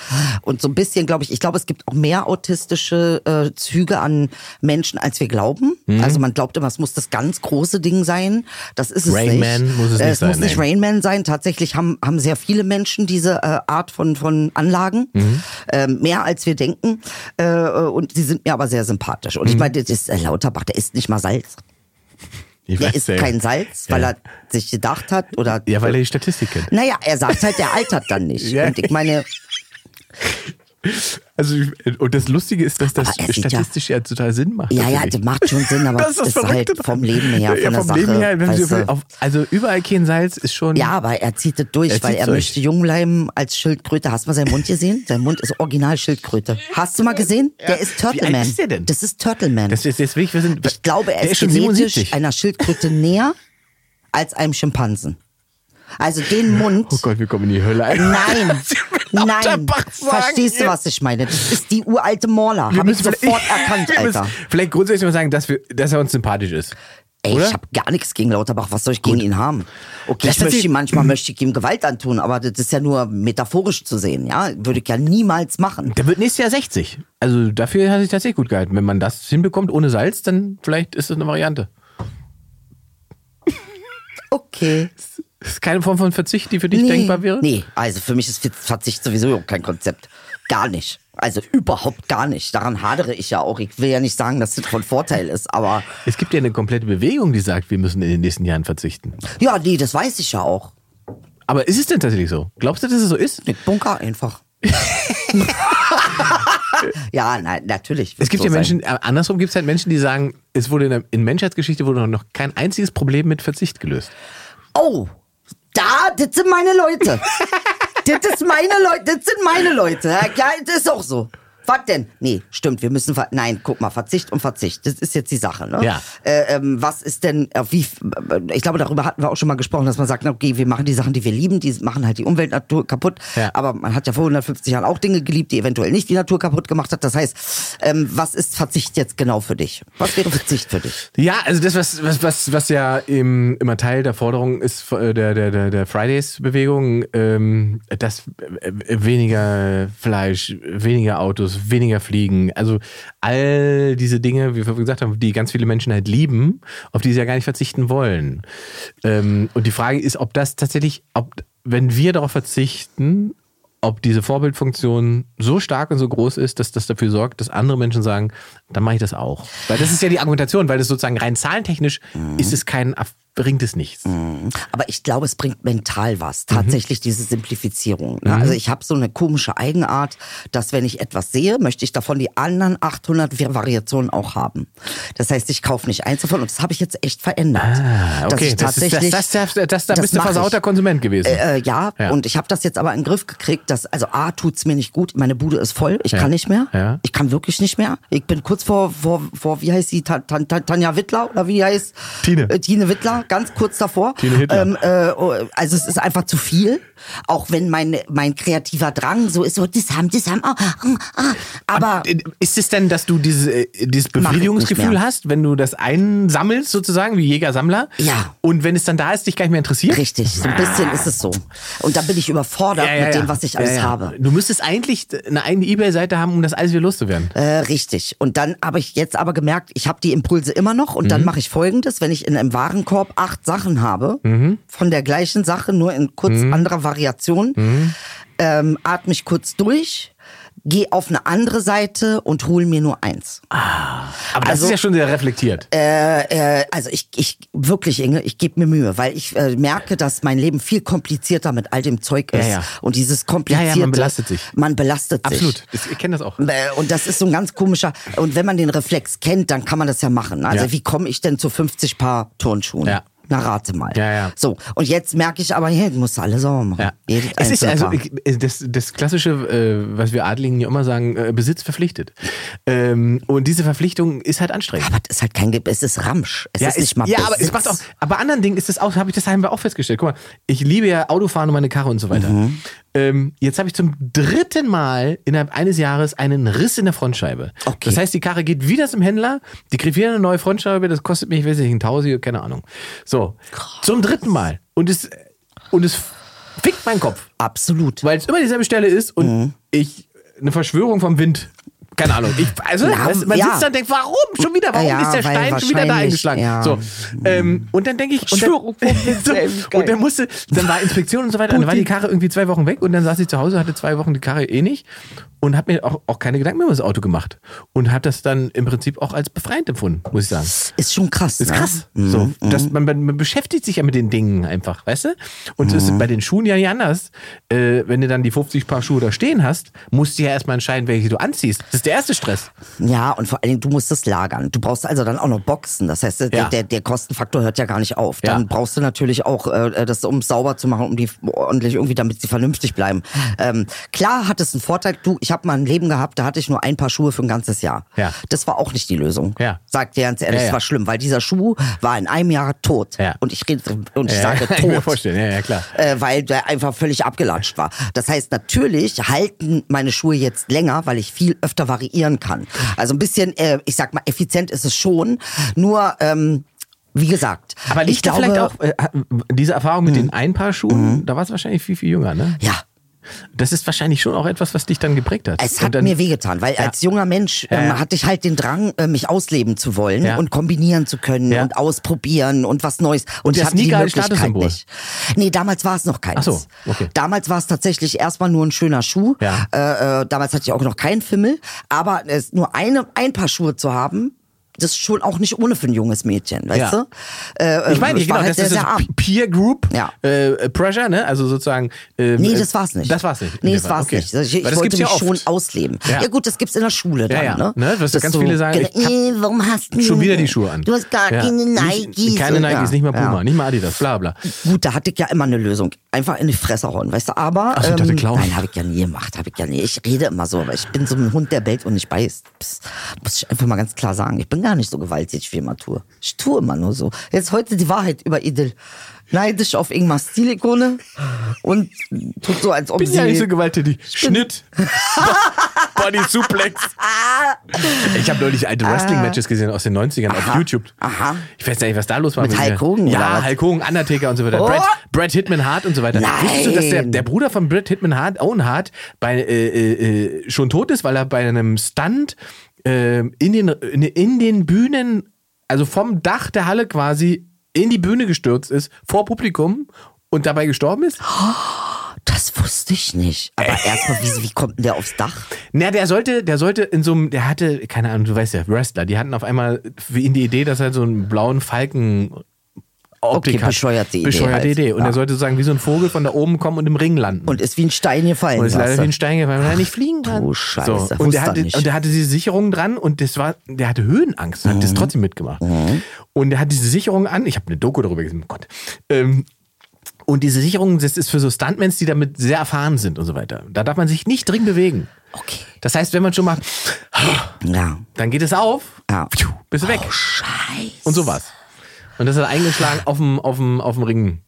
Und so ein bisschen, glaube ich, ich glaube, es gibt auch mehr autistische äh, Züge an Menschen, als wir glauben. Mhm. Also man glaubt immer, es muss das ganz große Ding sein. Das ist es Rain nicht. Man muss es Äh, nicht es sein, muss nicht nee. Rain Man sein. Tatsächlich haben, haben sehr viele Menschen diese äh, Art von, von Anlagen. Mhm. Ähm, mehr als wir denken. Äh, und sie sind mir aber sehr sympathisch. Mhm. Und ich meine, das ist äh, Lauterbach, der isst nicht mal Salz. Ich Der weiß, isst kein Salz, weil Ja. er sich gedacht hat oder. Ja, weil er die Statistik kennt. Naja, er sagt halt, der altert dann nicht. Ja. Und ich meine, Also, ich- und das Lustige ist, dass das sieht ja- statistisch ja, total Sinn macht. ja, ja, das macht schon Sinn, aber Das ist ist, das halt vom. Leben her, ja, von der vom Sache. Leben her, wenn weißt du. auf, also überall kein Salz ist schon. Ja, aber er zieht es durch, Er weil er durch. möchte jung bleiben als Schildkröte. Hast du mal seinen Mund gesehen? Sein Mund ist original Schildkröte. Hast du mal gesehen? Der ist Wie alt Turtleman. ist der denn? Das ist Turtleman. Das ist jetzt wir sind, ich glaube, er ist, schon genetisch 77. einer Schildkröte näher als einem Schimpansen. Also den Mund. Oh Gott, wir kommen in die Hölle. Alter. Nein, nein. Verstehst du, was ich meine? Das ist die uralte Morla. Habe ich sofort erkannt, wir müssen Alter. Vielleicht grundsätzlich mal sagen, dass, wir, dass er uns sympathisch ist. Ey, oder? ich habe gar nichts gegen Lauterbach. Was soll ich gegen ihn haben? Okay, Das ich möchte ihm, manchmal möchte ich ihm Gewalt antun, aber das ist ja nur metaphorisch zu sehen, ja? Würde ich ja niemals machen. Der wird nächstes Jahr 60. Also dafür hat sich tatsächlich gut gehalten. Wenn man das hinbekommt ohne Salz, dann vielleicht ist das eine Variante. Okay. Das ist keine Form von Verzicht, die für dich nee, denkbar wäre? Nee, also für mich ist Verzicht sowieso kein Konzept. Gar nicht. Also überhaupt gar nicht. Daran hadere ich ja auch. Ich will ja nicht sagen, dass das von Vorteil ist, aber Es gibt ja eine komplette Bewegung, die sagt, wir müssen in den nächsten Jahren verzichten. ja, nee, das weiß ich ja auch. Aber ist es denn tatsächlich so? Glaubst du, dass es so ist? Ich bunker einfach. ja, nein, natürlich. Es gibt so ja Menschen, Sein. äh, andersrum gibt es halt Menschen, die sagen, es wurde in der in Menschheitsgeschichte wurde noch kein einziges Problem mit Verzicht gelöst. Oh, da, das sind meine Leute. das ist meine Leute, das sind meine Leute. Ja, Ja, das ist auch so. Was denn? Nee, stimmt, wir müssen, ver nein, guck mal, Verzicht und Verzicht, das ist jetzt die Sache, ne? Ja. Äh, ähm, was ist denn, äh, wie, ich glaube, darüber hatten wir auch schon mal gesprochen, dass man sagt, okay, wir machen die Sachen, die wir lieben, die machen halt die Umwelt Natur kaputt, Ja. aber man hat ja vor 150 Jahren auch Dinge geliebt, die eventuell nicht die Natur kaputt gemacht hat. Das heißt, ähm, was ist Verzicht jetzt genau für dich? Was wäre Verzicht für dich? Ja, also das, was, was, was, was ja im, immer Teil der Forderung ist, äh, der, der, der, der Fridays-Bewegung, ähm, dass äh, weniger Fleisch, weniger Autos, weniger Fliegen, also all diese Dinge, wie wir gesagt haben, die ganz viele Menschen halt lieben, auf die sie ja gar nicht verzichten wollen. Ähm, und die Frage ist, ob das tatsächlich, ob, wenn wir darauf verzichten, ob diese Vorbildfunktion so stark und so groß ist, dass das dafür sorgt, dass andere Menschen sagen, dann mache ich das auch. Weil das ist ja die Argumentation, weil das sozusagen rein zahlentechnisch ist es kein, bringt es nichts. Aber ich glaube, es bringt mental was. Mhm. Tatsächlich diese Simplifizierung. Ne? Also ich habe so eine komische Eigenart, dass wenn ich etwas sehe, möchte ich davon die anderen 800 Vi- Variationen auch haben. Das heißt, ich kaufe nicht eins davon und das habe ich jetzt echt verändert. Ah, Dass okay, ich das, ist, das, tatsächlich, das, das, das, da das bist du versauter ich. Konsument gewesen. Äh, ja, Ja. und ich habe das jetzt aber in den Griff gekriegt, dass, also A, tut's mir nicht gut, meine Bude ist voll, ich Ja. kann nicht mehr. Ja. Ich kann wirklich nicht mehr. Ich bin kurz vor, vor, vor wie heißt sie, Ta- Ta- Ta- Tanja Wittler oder wie heißt? Tine. Äh, Tine Wittler, ganz kurz davor. Ähm, äh, oh, also es ist einfach zu viel, auch wenn mein, mein kreativer Drang so ist, so, das haben, das haben, ah, ah. aber... Ist es denn, dass du dieses, äh, dieses Befriedigungsgefühl hast, wenn du das einsammelst, sozusagen, wie Jäger-Sammler? Ja. Und wenn es dann da ist, dich gar nicht mehr interessiert? Richtig, so ein bisschen ist es so. Und da bin ich überfordert mit dem, was ich alles Ja, ja. habe. Du müsstest eigentlich eine eigene Ebay-Seite haben, um das alles wieder loszuwerden. Äh, richtig. Und dann habe ich jetzt aber gemerkt, ich habe die Impulse immer noch und dann Mhm. mache ich folgendes, wenn ich in einem Warenkorb acht Sachen habe, Mhm. von der gleichen Sache, nur in kurz anderer Variation, Mhm. ähm, atme ich kurz durch, gehe auf eine andere Seite und hol mir nur eins. Aber das Also- ist ja schon sehr reflektiert. Äh, äh, also ich, ich wirklich, Inge, ich gebe mir Mühe, weil ich äh, merke, dass mein Leben viel komplizierter mit all dem Zeug ist. Ja, ja. Und dieses Ja, komplizierte, ja, man belastet sich. Man belastet sich. Absolut. Das, ich kenne das auch. Äh, Und das ist so ein ganz komischer, und wenn man den Reflex kennt, dann kann man das ja machen. Also Ja. wie komme ich denn zu 50 Paar Turnschuhen? Ja. Na, rate mal. Ja, ja. So, und jetzt merke ich aber, hey, du musst alle sauber machen. Ja. Jedes Es ist also äh, das, das klassische, äh, was wir Adligen ja immer sagen, äh, Besitz verpflichtet. Ähm, und diese Verpflichtung ist halt anstrengend. aber es ist halt kein, es ist Ramsch. Es ja, ist nicht mal ja, aber es macht auch. Aber anderen Dingen ist es auch, habe ich das haben wir auch festgestellt. Guck mal, ich liebe ja Autofahren und meine Karre und so weiter. Mhm. Ähm, jetzt habe ich zum dritten Mal innerhalb eines Jahres einen Riss in der Frontscheibe. Okay. Das heißt, die Karre geht wieder zum Händler, die kriegt wieder eine neue Frontscheibe, das kostet mich, weiß ich, ein Tausend, keine Ahnung. So, zum dritten Mal. Und es, und es fickt meinen Kopf. Absolut. Weil es immer dieselbe Stelle ist und Mhm. ich eine Verschwörung vom Wind. Keine Ahnung. Ich, also, Ja, weißt man ja. sitzt da und denkt, warum? Schon wieder? Warum Ja, ist der Stein schon wieder da eingeschlagen? ja. So, ähm, und dann denke ich, und dann, Wind, so, und dann musste, dann war Inspektion und so weiter, und dann war die Karre irgendwie zwei Wochen weg und dann saß ich zu Hause, hatte zwei Wochen die Karre eh nicht und habe mir auch, auch keine Gedanken mehr über das Auto gemacht und habe das dann im Prinzip auch als befreiend empfunden, muss ich sagen. Ist schon krass. Das ist ne? krass. So, das, man, man, man beschäftigt sich ja mit den Dingen einfach, weißt du? Und es ist bei den Schuhen ja nicht anders. Äh, wenn du dann die 50 Paar Schuhe da stehen hast, musst du ja erstmal entscheiden, welche du anziehst. Das ist der erste Stress. Ja, und vor allen Dingen, du musst es lagern. Du brauchst also dann auch noch Boxen. Das heißt, der, Ja. der, der Kostenfaktor hört ja gar nicht auf. Dann Ja. brauchst du natürlich auch äh, das, um es sauber zu machen, um die ordentlich irgendwie, damit sie vernünftig bleiben. Ähm, klar hat es einen Vorteil. Du, ich habe mal ein Leben gehabt, da hatte ich nur ein Paar Schuhe für ein ganzes Jahr. Ja. Das war auch nicht die Lösung. Ja. Sag dir ganz ehrlich, Ja, es ja. war schlimm, weil dieser Schuh war in einem Jahr tot. Ja. Und ich rede und ich sage kann ich mir tot vorstellen. Ja, ja, klar. äh, weil der einfach völlig abgelatscht war. Das heißt, natürlich halten meine Schuhe jetzt länger, weil ich viel öfter variieren kann. Also ein bisschen, äh, ich sag mal, effizient ist es schon. Nur ähm, wie gesagt. Aber liegt ich glaube, vielleicht auch äh, diese Erfahrung mit den Einpaarschuhen, da war es wahrscheinlich viel, viel jünger, ne? Ja, Das ist wahrscheinlich schon auch etwas, was dich dann geprägt hat. Es Und hat dann, mir wehgetan, weil als junger Mensch Ja, ähm, ja. hatte ich halt den Drang, äh, mich ausleben zu wollen Ja. und kombinieren zu können Ja. und ausprobieren und was Neues. Und, der ich hatte die Möglichkeit nicht. Nee, damals war es noch keins. Ach so, okay. Damals war es tatsächlich erstmal nur ein schöner Schuh. Ja. Äh, äh, damals hatte ich auch noch keinen Fimmel. Aber es, nur eine, ein Paar Schuhe zu haben, das ist schon auch nicht ohne für ein junges Mädchen, weißt Ja. du? Äh, ich meine, ich genau, war halt das sehr, ist. Peer Group Ja. äh, Pressure, ne? Also sozusagen. Ähm, Nee, das war's nicht. Das war's nicht. Nee, das war's Okay. nicht. Ich, ich das wollte gibt's ja mich schon ausleben. Ja. Gut, das gibt's in der Schule dann, ja. ne? Ne, was Das ganz so, viele sagen, ich hab äh, warum hast du Schon wieder die Schuhe an. Du hast gar keine Nicht- Nikes. Keine Nikes, nicht mal Puma, nicht mal Adidas, bla bla. Gut, da hatte ich ja immer eine Lösung. Einfach in die Fresse hauen, weißt du? Aber Ach ich dachte, klauen. nein, habe ich ja nie gemacht, habe ich ja nie. Ich rede immer so, aber ich bin so ein Hund, der bellt und nicht beißt. Psst, muss ich einfach mal ganz klar sagen. Ich bin gar nicht so gewalttätig, wie ich immer tue. Ich tue immer nur so. Jetzt heute die Wahrheit über Idil. Neidisch auf Ingmars Stilikone und tut so, als ob Bin sie... ja nicht so gewalttätig. Schnitt. Body Suplex. Ich habe neulich alte Wrestling-Matches gesehen aus den 90ern auf Aha. YouTube. Aha. Ich weiß ja nicht, was da los war. Mit mir. Hulk Hogan Ja? Hulk Hogan, Undertaker und so weiter. Oh. Brad, Brad Hitman Hart und so weiter. Nein. Wusstest du, dass der, der Bruder von Brad Hitman Hart, Owen Hart, bei, äh, äh, äh, schon tot ist, weil er bei einem Stunt äh, in, den, in, in den Bühnen, also vom Dach der Halle quasi in die Bühne gestürzt ist, vor Publikum und dabei gestorben ist? Das wusste ich nicht. Aber Äh. erstmal, wie, wie kommt denn der aufs Dach? Na, der sollte, der sollte in so einem, der hatte, keine Ahnung, du weißt ja, Wrestler, die hatten auf einmal für ihn die Idee, dass er so einen blauen Falken Optik Okay, bescheuerte Idee Bescheuerte halt. Idee. Und Ja. er sollte sozusagen wie so ein Vogel von da oben kommen und im Ring landen. Und ist wie ein Stein gefallen. Und ist leider wie ein Stein gefallen, weil er nicht fliegen kann. du Scheiße, So. Und, der er hatte, nicht. und der hatte diese Sicherung dran und das war, der hatte Höhenangst, hat das Mhm. trotzdem mitgemacht. Und er hat diese Sicherung an, ich habe eine Doku darüber gesehen, oh Gott. Ähm, und diese Sicherung, das ist für so Stuntmans, die damit sehr erfahren sind und so weiter. Da darf man sich nicht dringend bewegen. Okay. Das heißt, wenn man schon mal, Ja. dann geht es auf, Ja. bist du weg. Oh, Scheiße. Und sowas. Und das hat eingeschlagen auf dem, auf dem, auf dem Ring.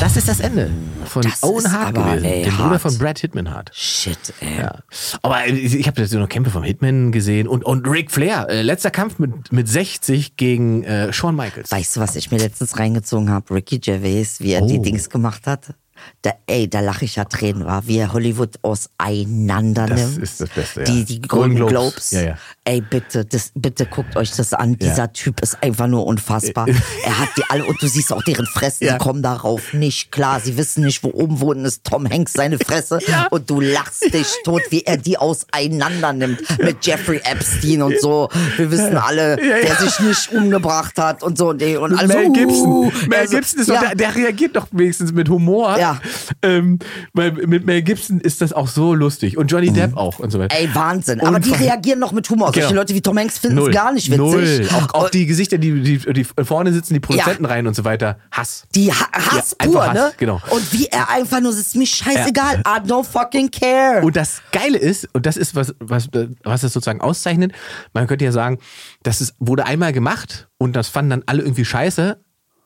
Das ist das Ende von das Owen Hart aber, gewesen, ey, dem Bruder von Brad Hitman Hart. Shit, ey. Ja. Aber ich, ich habe jetzt noch Kämpfe vom Hitman gesehen und, und Ric Flair, äh, letzter Kampf mit, mit 60 gegen äh, Shawn Michaels. Weißt du, was ich mir letztens reingezogen habe? Ricky Gervais, wie er die Oh. Dings gemacht hat. Da, ey, da lache ich ja Tränen war, wie er Hollywood auseinander Das nimmt. ist das Beste, ja. Die, die Golden Golden Globes. Globes. Ja, ja. Ey, bitte, das, bitte guckt euch das an. Ja. Dieser Typ ist einfach nur unfassbar. er hat die alle, und du siehst auch deren Fressen, Ja. die kommen darauf nicht klar. Sie wissen nicht, wo oben wo unten ist Tom Hanks seine Fresse. Und du lachst dich tot, wie er die auseinander nimmt. Mit Jeffrey Epstein und so. Wir wissen alle, Ja, ja. der sich nicht umgebracht hat und so. Und, und alle Mel so, Gibson. uh, Mel also, Gibson ist doch, ja. der, der reagiert doch wenigstens mit Humor. Ja. Ähm, weil mit Mel Gibson ist das auch so lustig. Und Johnny Depp auch und so weiter. Mhm. Ey, Wahnsinn. Aber die reagieren noch mit Humor. Solche Genau. Leute wie Tom Hanks finden es gar nicht witzig. Null. Auch, auch die Gesichter, die, die, die vorne sitzen, die Produzenten rein und so weiter. Hass. die ha Hass Ja, pur, Hass, ne? genau. Und wie er einfach nur, es ist mir scheißegal. I don't fucking care. Und das Geile ist, und das ist, was, was, was das sozusagen auszeichnet, man könnte ja sagen, das ist, wurde einmal gemacht und das fanden dann alle irgendwie scheiße,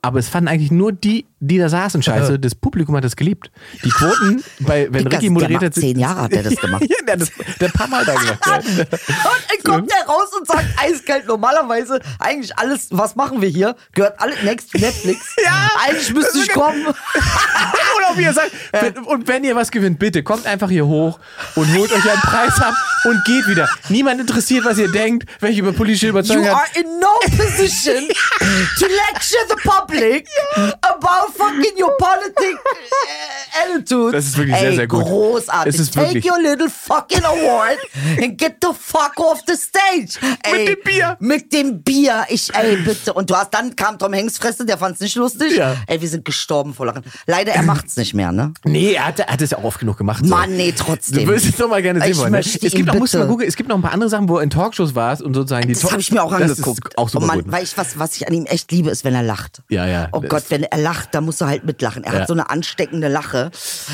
aber es fanden eigentlich nur die, die da saßen scheiße. Das Publikum hat das geliebt. Die Quoten, bei, wenn Ricky der moderiert hat. zehn Jahre hat er das gemacht. ja, der hat das, der ein paar Mal da gemacht. Ja. Und kommt er raus und sagt eiskalt, normalerweise eigentlich alles, was machen wir hier, gehört alles next Netflix. Ja. Eigentlich müsste ich kommen. Oder wie er sagt, wenn- und wenn ihr was gewinnt, bitte kommt einfach hier hoch und holt euch einen Preis ab und geht wieder. Niemand interessiert, was ihr denkt, welche über politische You Überzeugung are habt. in no position to lecture the public about fucking your politic äh, attitude. Das ist wirklich Ey, sehr, sehr gut. großartig. Es ist Take wirklich- your little fucking award and get the fuck off the stage. Ey, dem Bier. Mit dem Bier. Ich, ey, bitte. Und du hast, dann kam Tom Hanks Fresse, der fand's nicht lustig. Ja. Ey, wir sind gestorben vor Lachen. Leider, er macht's nicht mehr, ne? Nee, er hat, er hat es ja auch oft genug gemacht. so. Mann, nee, trotzdem. Du würdest es doch mal gerne sehen Ich wollen. Ne? Es gibt auch, musst mal gucken, es gibt noch ein paar andere Sachen, wo er in Talkshows warst und sozusagen die Das habe ich mir auch Das angeguckt. ist auch super Und man, gut. Weil ich, was, was ich an ihm echt liebe, ist, wenn er lacht. Ja, ja. Oh Gott, wenn er lacht, da musst du halt mitlachen. Er Ja. hat so eine ansteckende Lache.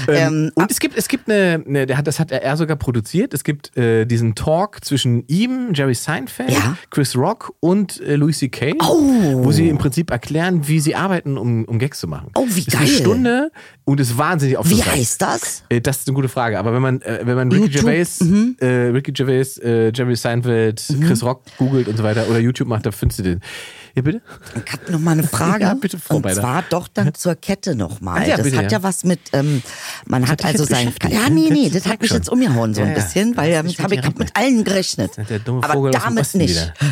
Ähm, Ähm, und es gibt, es gibt eine, eine, der hat, das hat er sogar produziert. Es gibt äh, diesen Talk zwischen ihm, Jerry Seinfeld, Ja. Chris Rock und äh, Louis C.K., Oh. wo sie im Prinzip erklären, wie sie arbeiten, um, um Gags zu machen. Oh, wie ist Eine geil. Stunde und ist wahnsinnig wie aufschlussreich. heißt das? Äh, Das ist eine gute Frage. Aber wenn man, äh, wenn man Ricky YouTube, Gervais, mhm. äh, Ricky Gervais, äh, Jerry Seinfeld, Chris Rock googelt und so weiter oder YouTube macht, da findest du den. Ja, bitte? Ich habe noch mal eine Frage. Ja, bitte, Frau Und Beider. zwar doch dann zur Kette noch mal. Ah, ja, das bitte, hat ja, ja. was mit, ähm, man hat dich also sein, ja ne? nee, nee, Das hat mich schon. jetzt umgehauen so ein bisschen, weil habe ich wirklich hab mit allen gerechnet. Der dumme Aber Vogel dem damit nicht.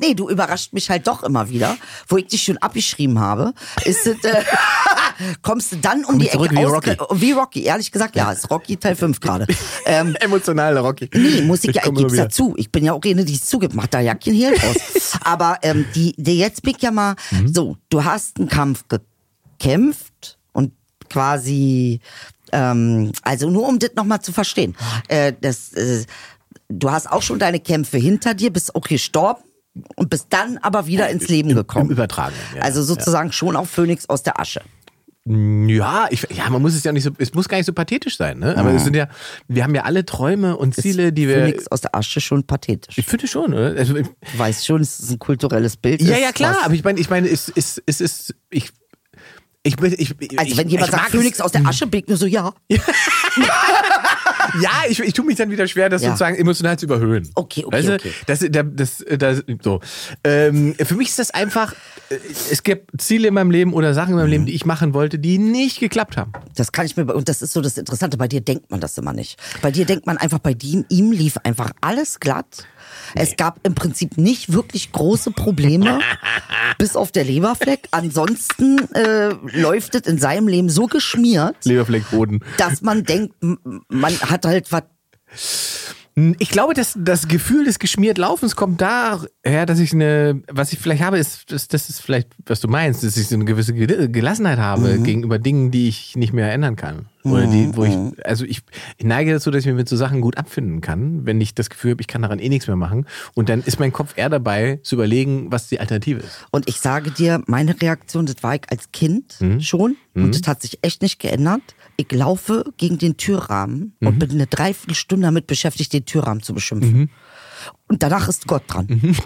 Nee, du überrascht mich halt doch immer wieder. Wo ich dich schon abgeschrieben habe, ist es, äh, kommst du dann um die zurück Ecke wie aus- Rocky. Wie Rocky, ehrlich gesagt, ja, ist Rocky Teil 5 gerade. Ähm, Emotional, Rocky. Nee, muss ich, ja, ich komme gib's immer ja zu. Ich bin ja auch eine, die es zugibt. Macht da ja kein Hehl draus. Aber ähm, die, die jetzt bin ich ja mal Mhm. so, du hast einen Kampf gekämpft und quasi, ähm, also nur um das nochmal zu verstehen. Äh, das, äh, du hast auch schon deine Kämpfe hinter dir, bist auch gestorben. Und bist dann aber wieder ins Leben gekommen. Im Übertragenen, ja. also sozusagen schon auch Phönix aus der Asche. Ja, ich, ja, man muss es ja nicht so, es muss gar nicht so pathetisch sein, ne? Aber es sind ja, wir haben ja alle Träume und Ziele, die wir. Phönix aus der Asche schon pathetisch. Ich finde schon, oder? Also, ich- Du weißt schon, es ist ein kulturelles Bild. ja, ist, ja, klar, aber ich meine, ich meine, es ist, es ist, ich, ich, ich, ich Also wenn jemand sagt es, aus der Asche, bin ich nur so, ja. Ja, ich, ich tue mich dann wieder schwer, das Ja. sozusagen emotional zu überhöhen. Okay, okay, weißt du? okay. Das, das, das, das, so. Ähm, für mich ist das einfach, äh, es gibt Ziele in meinem Leben oder Sachen in meinem Mhm. Leben, die ich machen wollte, die nicht geklappt haben. Das kann ich mir, und das ist so das Interessante, bei dir denkt man das immer nicht. Bei dir denkt man einfach, bei ihm, ihm lief einfach alles glatt. Es gab im Prinzip nicht wirklich große Probleme, bis auf der Leberfleck. Ansonsten äh, läuft es in seinem Leben so geschmiert, Leberfleckboden. dass man denkt, man hat halt was Ich glaube, dass das Gefühl des geschmiert Laufens kommt daher, dass ich eine, was ich vielleicht habe, ist, das, das ist vielleicht, was du meinst, dass ich so eine gewisse Gel- Gelassenheit habe gegenüber Dingen, die ich nicht mehr ändern kann. Oder die, wo ich, also ich, ich neige dazu, dass ich mich mit so Sachen gut abfinden kann, wenn ich das Gefühl habe, ich kann daran eh nichts mehr machen. Und dann ist mein Kopf eher dabei, zu überlegen, was die Alternative ist. Und ich sage dir, meine Reaktion, das war ich als Kind Mhm. schon und das hat sich echt nicht geändert. Ich laufe gegen den Türrahmen Mhm. und bin eine Dreiviertelstunde damit beschäftigt, den Türrahmen zu beschimpfen. Mhm. Und danach ist Gott dran.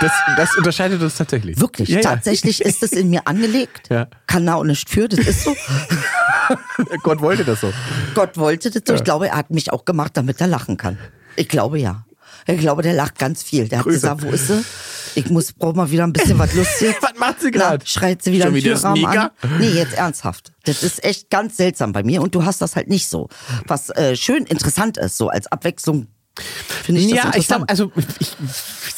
Das, das unterscheidet uns tatsächlich. Wirklich, Ja, ja. tatsächlich ist es in mir angelegt. Ja. Kann da auch nicht für, das ist so. Gott wollte das so. Gott wollte das so. Ich glaube, er hat mich auch gemacht, damit er lachen kann. Ich glaube ja. Ich glaube, der lacht ganz viel. Der hat Grüße. gesagt, wo ist sie? Ich muss, brauch mal wieder ein bisschen was Lustiges. Was macht sie gerade? Schreit sie wieder Schon den wieder Türrahmen an? Nee, jetzt ernsthaft. Das ist echt ganz seltsam bei mir und du hast das halt nicht so. Was äh, schön interessant ist, so als Abwechslung finde ich das ja, ich glaube, also ich,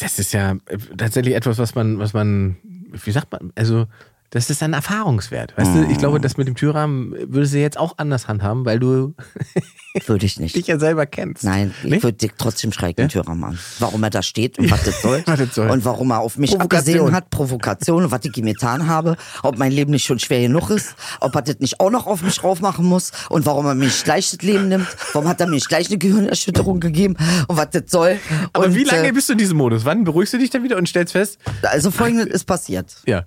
das ist ja äh, tatsächlich etwas, was man, was man, wie sagt man, also das ist ein Erfahrungswert. Weißt du, ich glaube, das mit dem Türrahmen würde sie jetzt auch anders handhaben, weil du Würde ich nicht. dich ja selber kennst. Nein, ich Nicht? würde dir trotzdem schreien den Türrahmen an. Warum er da steht und was das soll. Was das soll. Und warum er auf mich abgesehen hat, Provokation und was ich ihm getan habe, ob mein Leben nicht schon schwer genug ist, ob er das nicht auch noch auf mich drauf machen muss und warum er mir nicht gleich das Leben nimmt, warum hat er mir nicht gleich eine Gehirnerschütterung gegeben und was das soll. Aber und, wie lange äh, bist du in diesem Modus? Wann beruhigst du dich dann wieder und stellst fest? Also folgendes ist passiert. Ja.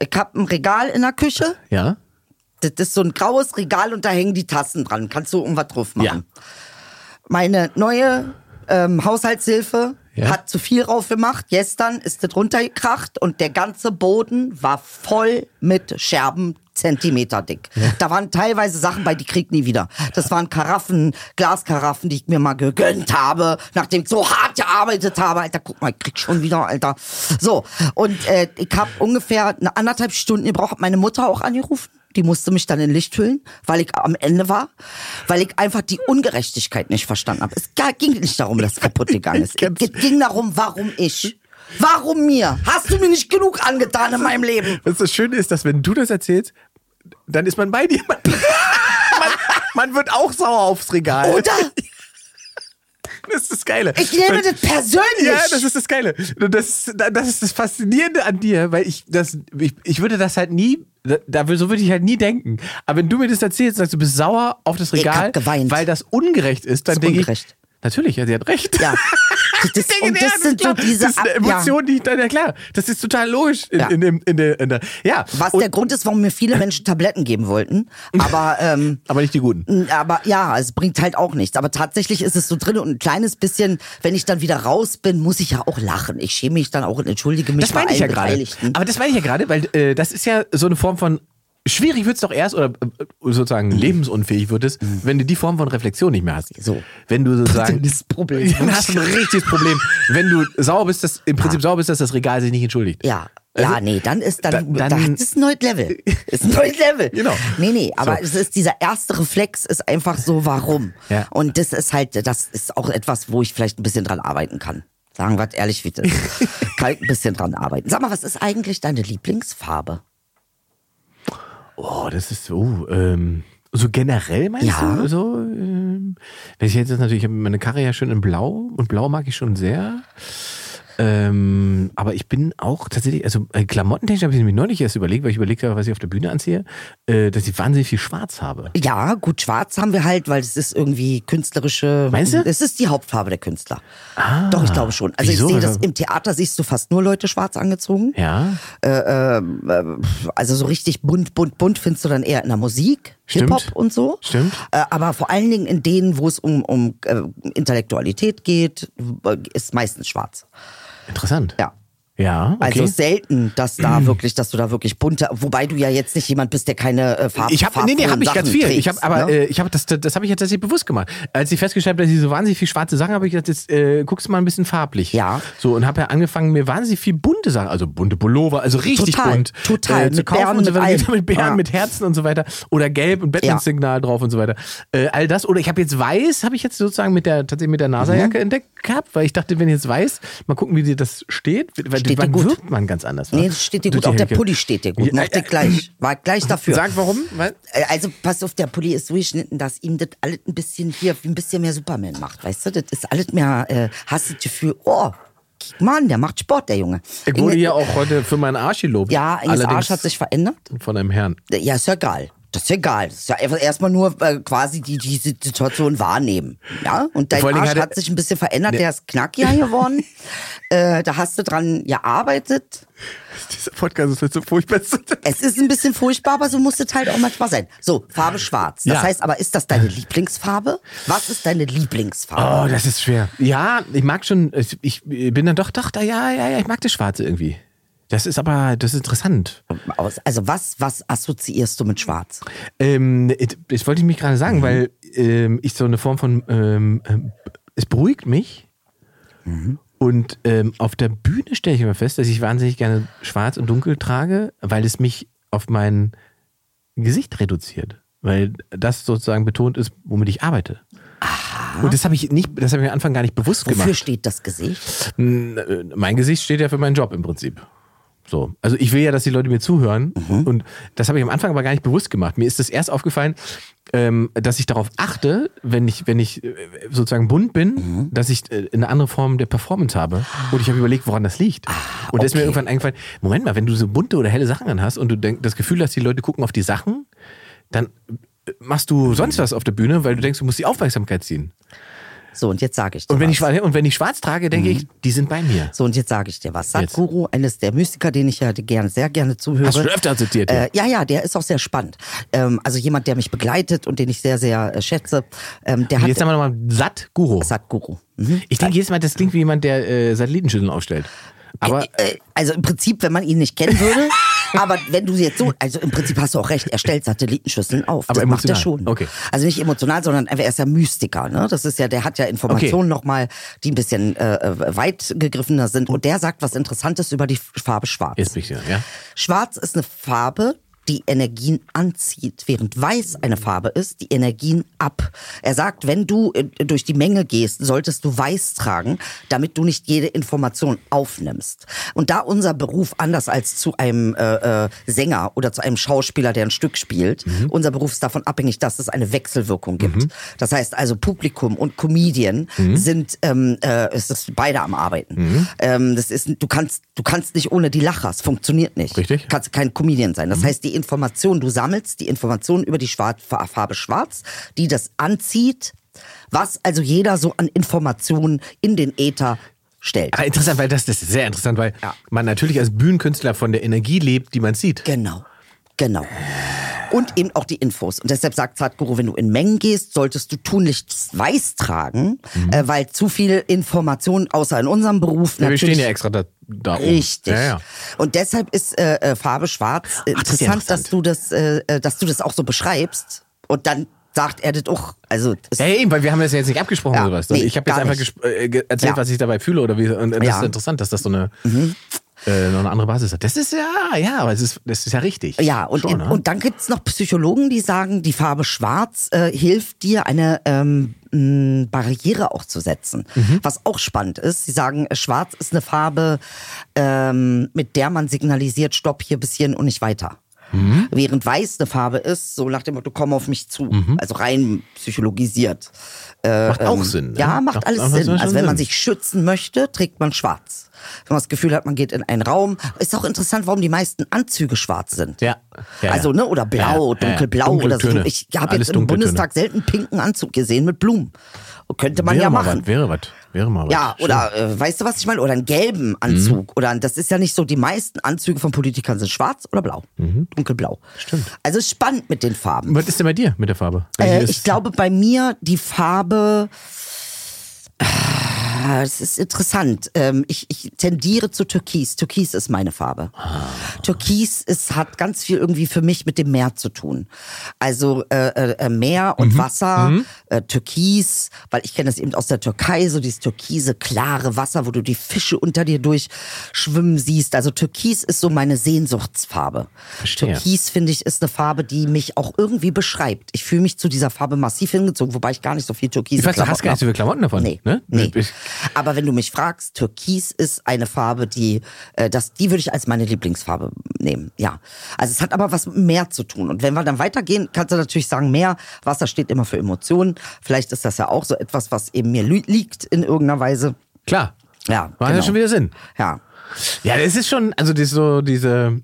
Ich habe ein Regal in der Küche. Ja? Das ist so ein graues Regal und da hängen die Tassen dran. Kannst du irgendwas drauf machen. Meine neue ähm, Haushaltshilfe Ja. hat zu viel drauf gemacht. Gestern ist das runtergekracht und der ganze Boden war voll mit Scherben. Zentimeter dick. Da waren teilweise Sachen bei, die krieg ich nie wieder. Das waren Karaffen, Glaskaraffen, die ich mir mal gegönnt habe, nachdem ich so hart gearbeitet habe. Alter, guck mal, ich krieg schon wieder, Alter. So, und äh, ich habe ungefähr eine anderthalb Stunden gebraucht, meine Mutter auch angerufen. Die musste mich dann in Licht hüllen, weil ich am Ende war, weil ich einfach die Ungerechtigkeit nicht verstanden habe. Es ging nicht darum, dass kaputt gegangen ist. Es ging darum, warum ich. Warum mir? Hast du mir nicht genug angetan in meinem Leben? Was das Schöne ist, dass wenn du das erzählst, dann ist man bei dir. Man, man, man wird auch sauer aufs Regal. Oder? Das ist das Geile. Ich nehme das persönlich. Ja, das ist das Geile. Das, ist- das ist das Faszinierende an dir, weil ich das, ich, ich würde das halt nie, da, so würde ich halt nie denken. Aber wenn du mir das erzählst, sagst du, bist sauer auf das Regal, weil das ungerecht ist, dann denke ich, ungerecht. Natürlich, ja, sie hat recht. Ja. Das, denke, und ja, das sind so klar. diese das ist eine ja. Emotion, die ich dann, ja klar, das ist total logisch in, Ja. in, dem, in, der, in der, ja. Was Und- der Grund ist, warum mir viele Menschen Tabletten geben wollten. Aber, ähm, aber nicht die guten. aber ja, es bringt halt auch nichts. Aber tatsächlich ist es so drin und ein kleines bisschen, wenn ich dann wieder raus bin, muss ich ja auch lachen. Ich schäme mich dann auch und entschuldige mich Das meine ich ja gerade. Aber das meine ich ja gerade, weil äh, das ist ja so eine Form von schwierig wird es doch erst oder äh, sozusagen lebensunfähig wird es, wenn du die Form von Reflexion nicht mehr hast. Mhm. So. Wenn du sozusagen Das Problem. dann hast du ein richtiges Problem, wenn du sauer bist, dass im Prinzip sauer bist, dass das Regal sich nicht entschuldigt. Ja. Also, ja, nee, dann ist dann, da- dann- das ist ein neues Level. ist ein neues Level. Genau. Nee, nee, aber So. es ist dieser erste Reflex ist einfach so, warum? Ja. Und das ist halt, das ist auch etwas, wo ich vielleicht ein bisschen dran arbeiten kann. Sagen wir ehrlich, wie das ist. Kann ich ein bisschen dran arbeiten. Sag mal, was ist eigentlich deine Lieblingsfarbe? Oh, das ist so. Ähm, so generell meinst Ja. du? So, ähm, wenn ich jetzt natürlich, ich habe meine Karre ja schön in Blau und Blau mag ich schon sehr. Ähm, aber ich bin auch tatsächlich, also äh, klamottentechnisch habe ich mir neulich erst überlegt, weil ich überlegt habe, was ich auf der Bühne anziehe, äh, dass ich wahnsinnig viel Schwarz habe. Ja, gut, schwarz haben wir halt, weil es ist irgendwie künstlerische. Meinst du? Es ist die Hauptfarbe der Künstler. Doch, ich glaube schon. Also Wieso? ich sehe das im Theater, siehst du fast nur Leute schwarz angezogen. Ja, Also so richtig bunt, bunt, bunt findest du dann eher in der Musik. Hip-Hop und so. Stimmt. Äh, aber vor allen Dingen in denen, wo es um, um äh, Intellektualität geht, äh, ist meistens schwarz. Interessant. Ja. Ja, okay. Also selten, dass da wirklich, dass du da wirklich bunte, wobei du ja jetzt nicht jemand bist, der keine äh, Farben Ich habe nee, nee, habe ich ganz viel. ich habe aber ne? äh, ich habe das das habe ich jetzt tatsächlich bewusst gemacht. Als ich festgestellt habe, dass ich so wahnsinnig viel schwarze Sachen habe, ich gedacht, jetzt äh, guckst du mal ein bisschen farblich. Ja. So und habe ja angefangen mir wahnsinnig viel bunte Sachen, also bunte Pullover, also richtig Total, bunt total. äh, zu Mit kaufen Bären, und so mit weiter, mit, mit Bären, Ja. mit Herzen und so weiter oder gelb und Batman-Signal drauf und so weiter. Äh, all das oder ich habe jetzt weiß, habe ich jetzt sozusagen mit der tatsächlich mit der NASA-Jacke Mhm. entdeckt gehabt, weil ich dachte, wenn jetzt weiß, mal gucken, wie dir das steht, weil Steht dir gut. wirkt man ganz anders. wa? Nee, das steht dir gut. Auch der. Pulli steht dir gut. Ja, Mochte äh, ich gleich. War gleich dafür. Sag warum? Weil Äh, Also pass auf, der Pulli ist so geschnitten, dass ihm das alles ein bisschen hier, ein bisschen mehr Superman macht, weißt du? Das ist alles mehr, äh, hast du das Gefühl, oh, an, der macht Sport, der Junge. ich wurde ja auch heute für meinen Arsch gelobt. Ja, Inges Allerdings Arsch hat sich verändert. von einem Herrn. Ja, ist ja egal. Das ist ja egal. Das ist ja erstmal nur äh, quasi die, die Situation wahrnehmen. Ja, und dein Arsch hat hat sich ein bisschen verändert, der ist knackiger geworden. äh, da hast du dran gearbeitet. Dieser Podcast ist jetzt so furchtbar. Es ist ein bisschen furchtbar, aber so muss es halt auch manchmal sein. So, Farbe schwarz. Das Ja. heißt aber, ist das deine Lieblingsfarbe? Was ist deine Lieblingsfarbe? Oh, das ist schwer. Ja, ich mag schon, ich bin dann doch, doch, da, ja, ja, ja, ich mag das Schwarze irgendwie. Das ist aber, das ist interessant. Also was, was assoziierst du mit schwarz? Ähm, das wollte ich mich gerade sagen, weil ähm, ich so eine Form von, ähm, ähm, es beruhigt mich. Und ähm, auf der Bühne stelle ich immer fest, dass ich wahnsinnig gerne schwarz und dunkel trage, weil es mich auf mein Gesicht reduziert. Weil das sozusagen betont ist, womit ich arbeite. Und das habe ich nicht, das habe ich am Anfang gar nicht bewusst Wofür gemacht. steht das Gesicht? Äh, Mein Gesicht steht ja für meinen Job im Prinzip. So. Also ich will ja, dass die Leute mir zuhören. Und das habe ich am Anfang aber gar nicht bewusst gemacht. Mir ist das erst aufgefallen, ähm, dass ich darauf achte, wenn ich, wenn ich äh, sozusagen bunt bin, dass ich äh, eine andere Form der Performance habe. Und ich habe überlegt, woran das liegt. und da ist mir irgendwann eingefallen, Moment mal, wenn du so bunte oder helle Sachen anhast und du denk, das Gefühl hast, die Leute gucken auf die Sachen, dann äh, machst du sonst was auf der Bühne, weil du denkst, du musst die Aufmerksamkeit ziehen. So, und jetzt sage ich dir Und wenn, was. ich, und wenn ich schwarz trage, denke ich, die sind bei mir. So, und jetzt sage ich dir was. Sadhguru, eines der Mystiker, den ich ja gerne, sehr gerne zuhöre. Hast du öfter zitiert, ja. Äh, ja, ja, der ist auch sehr spannend. Ähm, also jemand, der mich begleitet und den ich sehr, sehr äh, schätze. Ähm, der hat Jetzt haben wir nochmal Sat-Guru. Sadhguru. Mhm. Ich denke jedes Mal, das klingt wie jemand, der äh, Satellitenschüsseln aufstellt. Aber Äh, also im Prinzip, wenn man ihn nicht kennen würde, aber wenn du jetzt so, also im Prinzip hast du auch recht, er stellt Satellitenschüsseln auf. Aber das macht er emotional. schon. Okay. Also nicht emotional, sondern er ist ja Mystiker, ne? Das ist ja, der hat ja Informationen nochmal, die ein bisschen äh, weit gegriffener sind. Und der sagt was Interessantes über die Farbe Schwarz. jetzt bin ich ja, ja. Schwarz ist eine Farbe, die Energien anzieht, während Weiß eine Farbe ist, die Energien ab. Er sagt, wenn du äh, durch die Menge gehst, solltest du Weiß tragen, damit du nicht jede Information aufnimmst. Und da unser Beruf anders als zu einem äh, äh, Sänger oder zu einem Schauspieler, der ein Stück spielt, unser Beruf ist davon abhängig, dass es eine Wechselwirkung gibt. Das heißt also Publikum und Comedian sind ähm, äh, es ist beide am Arbeiten. Ähm, das ist du kannst du kannst nicht ohne die Lacher, es funktioniert nicht Richtig. kannst kein Comedian sein. Das heißt, die Information, du sammelst die Information über die Schwarz, Farbe Schwarz, die das anzieht Was also jeder so an Informationen in den Äther stellt. Aber interessant, weil das, das ist sehr interessant, weil Ja. man natürlich als Bühnenkünstler von der Energie lebt, die man sieht. Genau, genau. Und eben auch die Infos. Und deshalb sagt Sadhguru, wenn du in Mengen gehst, solltest du tunlichst weiß tragen, Mhm. äh, weil zu viel Information, außer in unserem Beruf, Ja, wir stehen ja extra da, da oben. Richtig. Ja, ja. Und deshalb ist äh, äh, Farbe Schwarz Ach, das interessant, dass interessant. du das, äh, äh, dass du das auch so beschreibst. Und dann sagt er das auch. Also Ja, eben, weil wir haben das ja jetzt nicht abgesprochen Ja, oder sowas. nee, ich habe jetzt einfach äh, erzählt, Ja. was ich dabei fühle oder wie. Und das Ja. Mhm. ist interessant, dass das so eine, äh, noch eine andere Basis hat. Das ist ja, ja, aber es ist, das ist ja richtig. Ja, und, Schon, ne? und dann gibt's noch Psychologen, die sagen, die Farbe Schwarz äh, hilft dir, eine ähm, Barriere auch zu setzen. Mhm. Was auch spannend ist. Sie sagen, Schwarz ist eine Farbe, ähm, mit der man signalisiert, stopp hier bis hierhin und nicht weiter. Mhm. Während Weiß eine Farbe ist, so nach dem Motto, komm auf mich zu. Also rein psychologisiert. Äh, Macht auch Sinn, ne? Ja, macht Macht- alles Sinn. Also wenn man Sinn. sich schützen möchte, trägt man schwarz. Wenn man das Gefühl hat, man geht in einen Raum. Ist auch interessant, warum die meisten Anzüge schwarz sind. Ja. ja also, ne, oder blau, Ja, dunkelblau oder so. Ich habe jetzt im Töne. Bundestag selten pinken Anzug gesehen mit Blumen. Könnte man wäre ja machen. Was, wäre was. Wäre mal was. Ja, oder äh, weißt du, was ich meine? Oder einen gelben Anzug. Oder das ist ja nicht so, die meisten Anzüge von Politikern sind schwarz oder blau. Dunkelblau. Stimmt. Also ist spannend mit den Farben. Was ist denn bei dir mit der Farbe? Äh, ich glaube, bei mir die Farbe. Ah, Es ist interessant. Ähm, ich, ich tendiere zu Türkis. Türkis ist meine Farbe. Ah. Türkis ist, hat ganz viel irgendwie für mich mit dem Meer zu tun. Also äh, äh, Meer und Mhm. Wasser, äh, Türkis, weil ich kenne das eben aus der Türkei, so dieses türkise, klare Wasser, wo du die Fische unter dir durchschwimmen siehst. Also Türkis ist so meine Sehnsuchtsfarbe. Verstehe. Türkis, finde ich, ist eine Farbe, die mich auch irgendwie beschreibt. Ich fühle mich zu dieser Farbe massiv hingezogen, wobei ich gar nicht so viel Türkis weiß, du hast gar nicht so viele Klamotten davon. Nee, Ne? nee. Ich- Aber wenn du mich fragst, Türkis ist eine Farbe, die, äh, das, die würde ich als meine Lieblingsfarbe nehmen. Ja. Also es hat aber was mit Meer zu tun. Und wenn wir dann weitergehen, kannst du natürlich sagen, Meer, Wasser steht immer für Emotionen. Vielleicht ist das ja auch so etwas, was eben mir liegt in irgendeiner Weise. Klar. Ja, Macht ja genau. schon wieder Sinn. Ja. Ja, das ist schon, also ist so diese.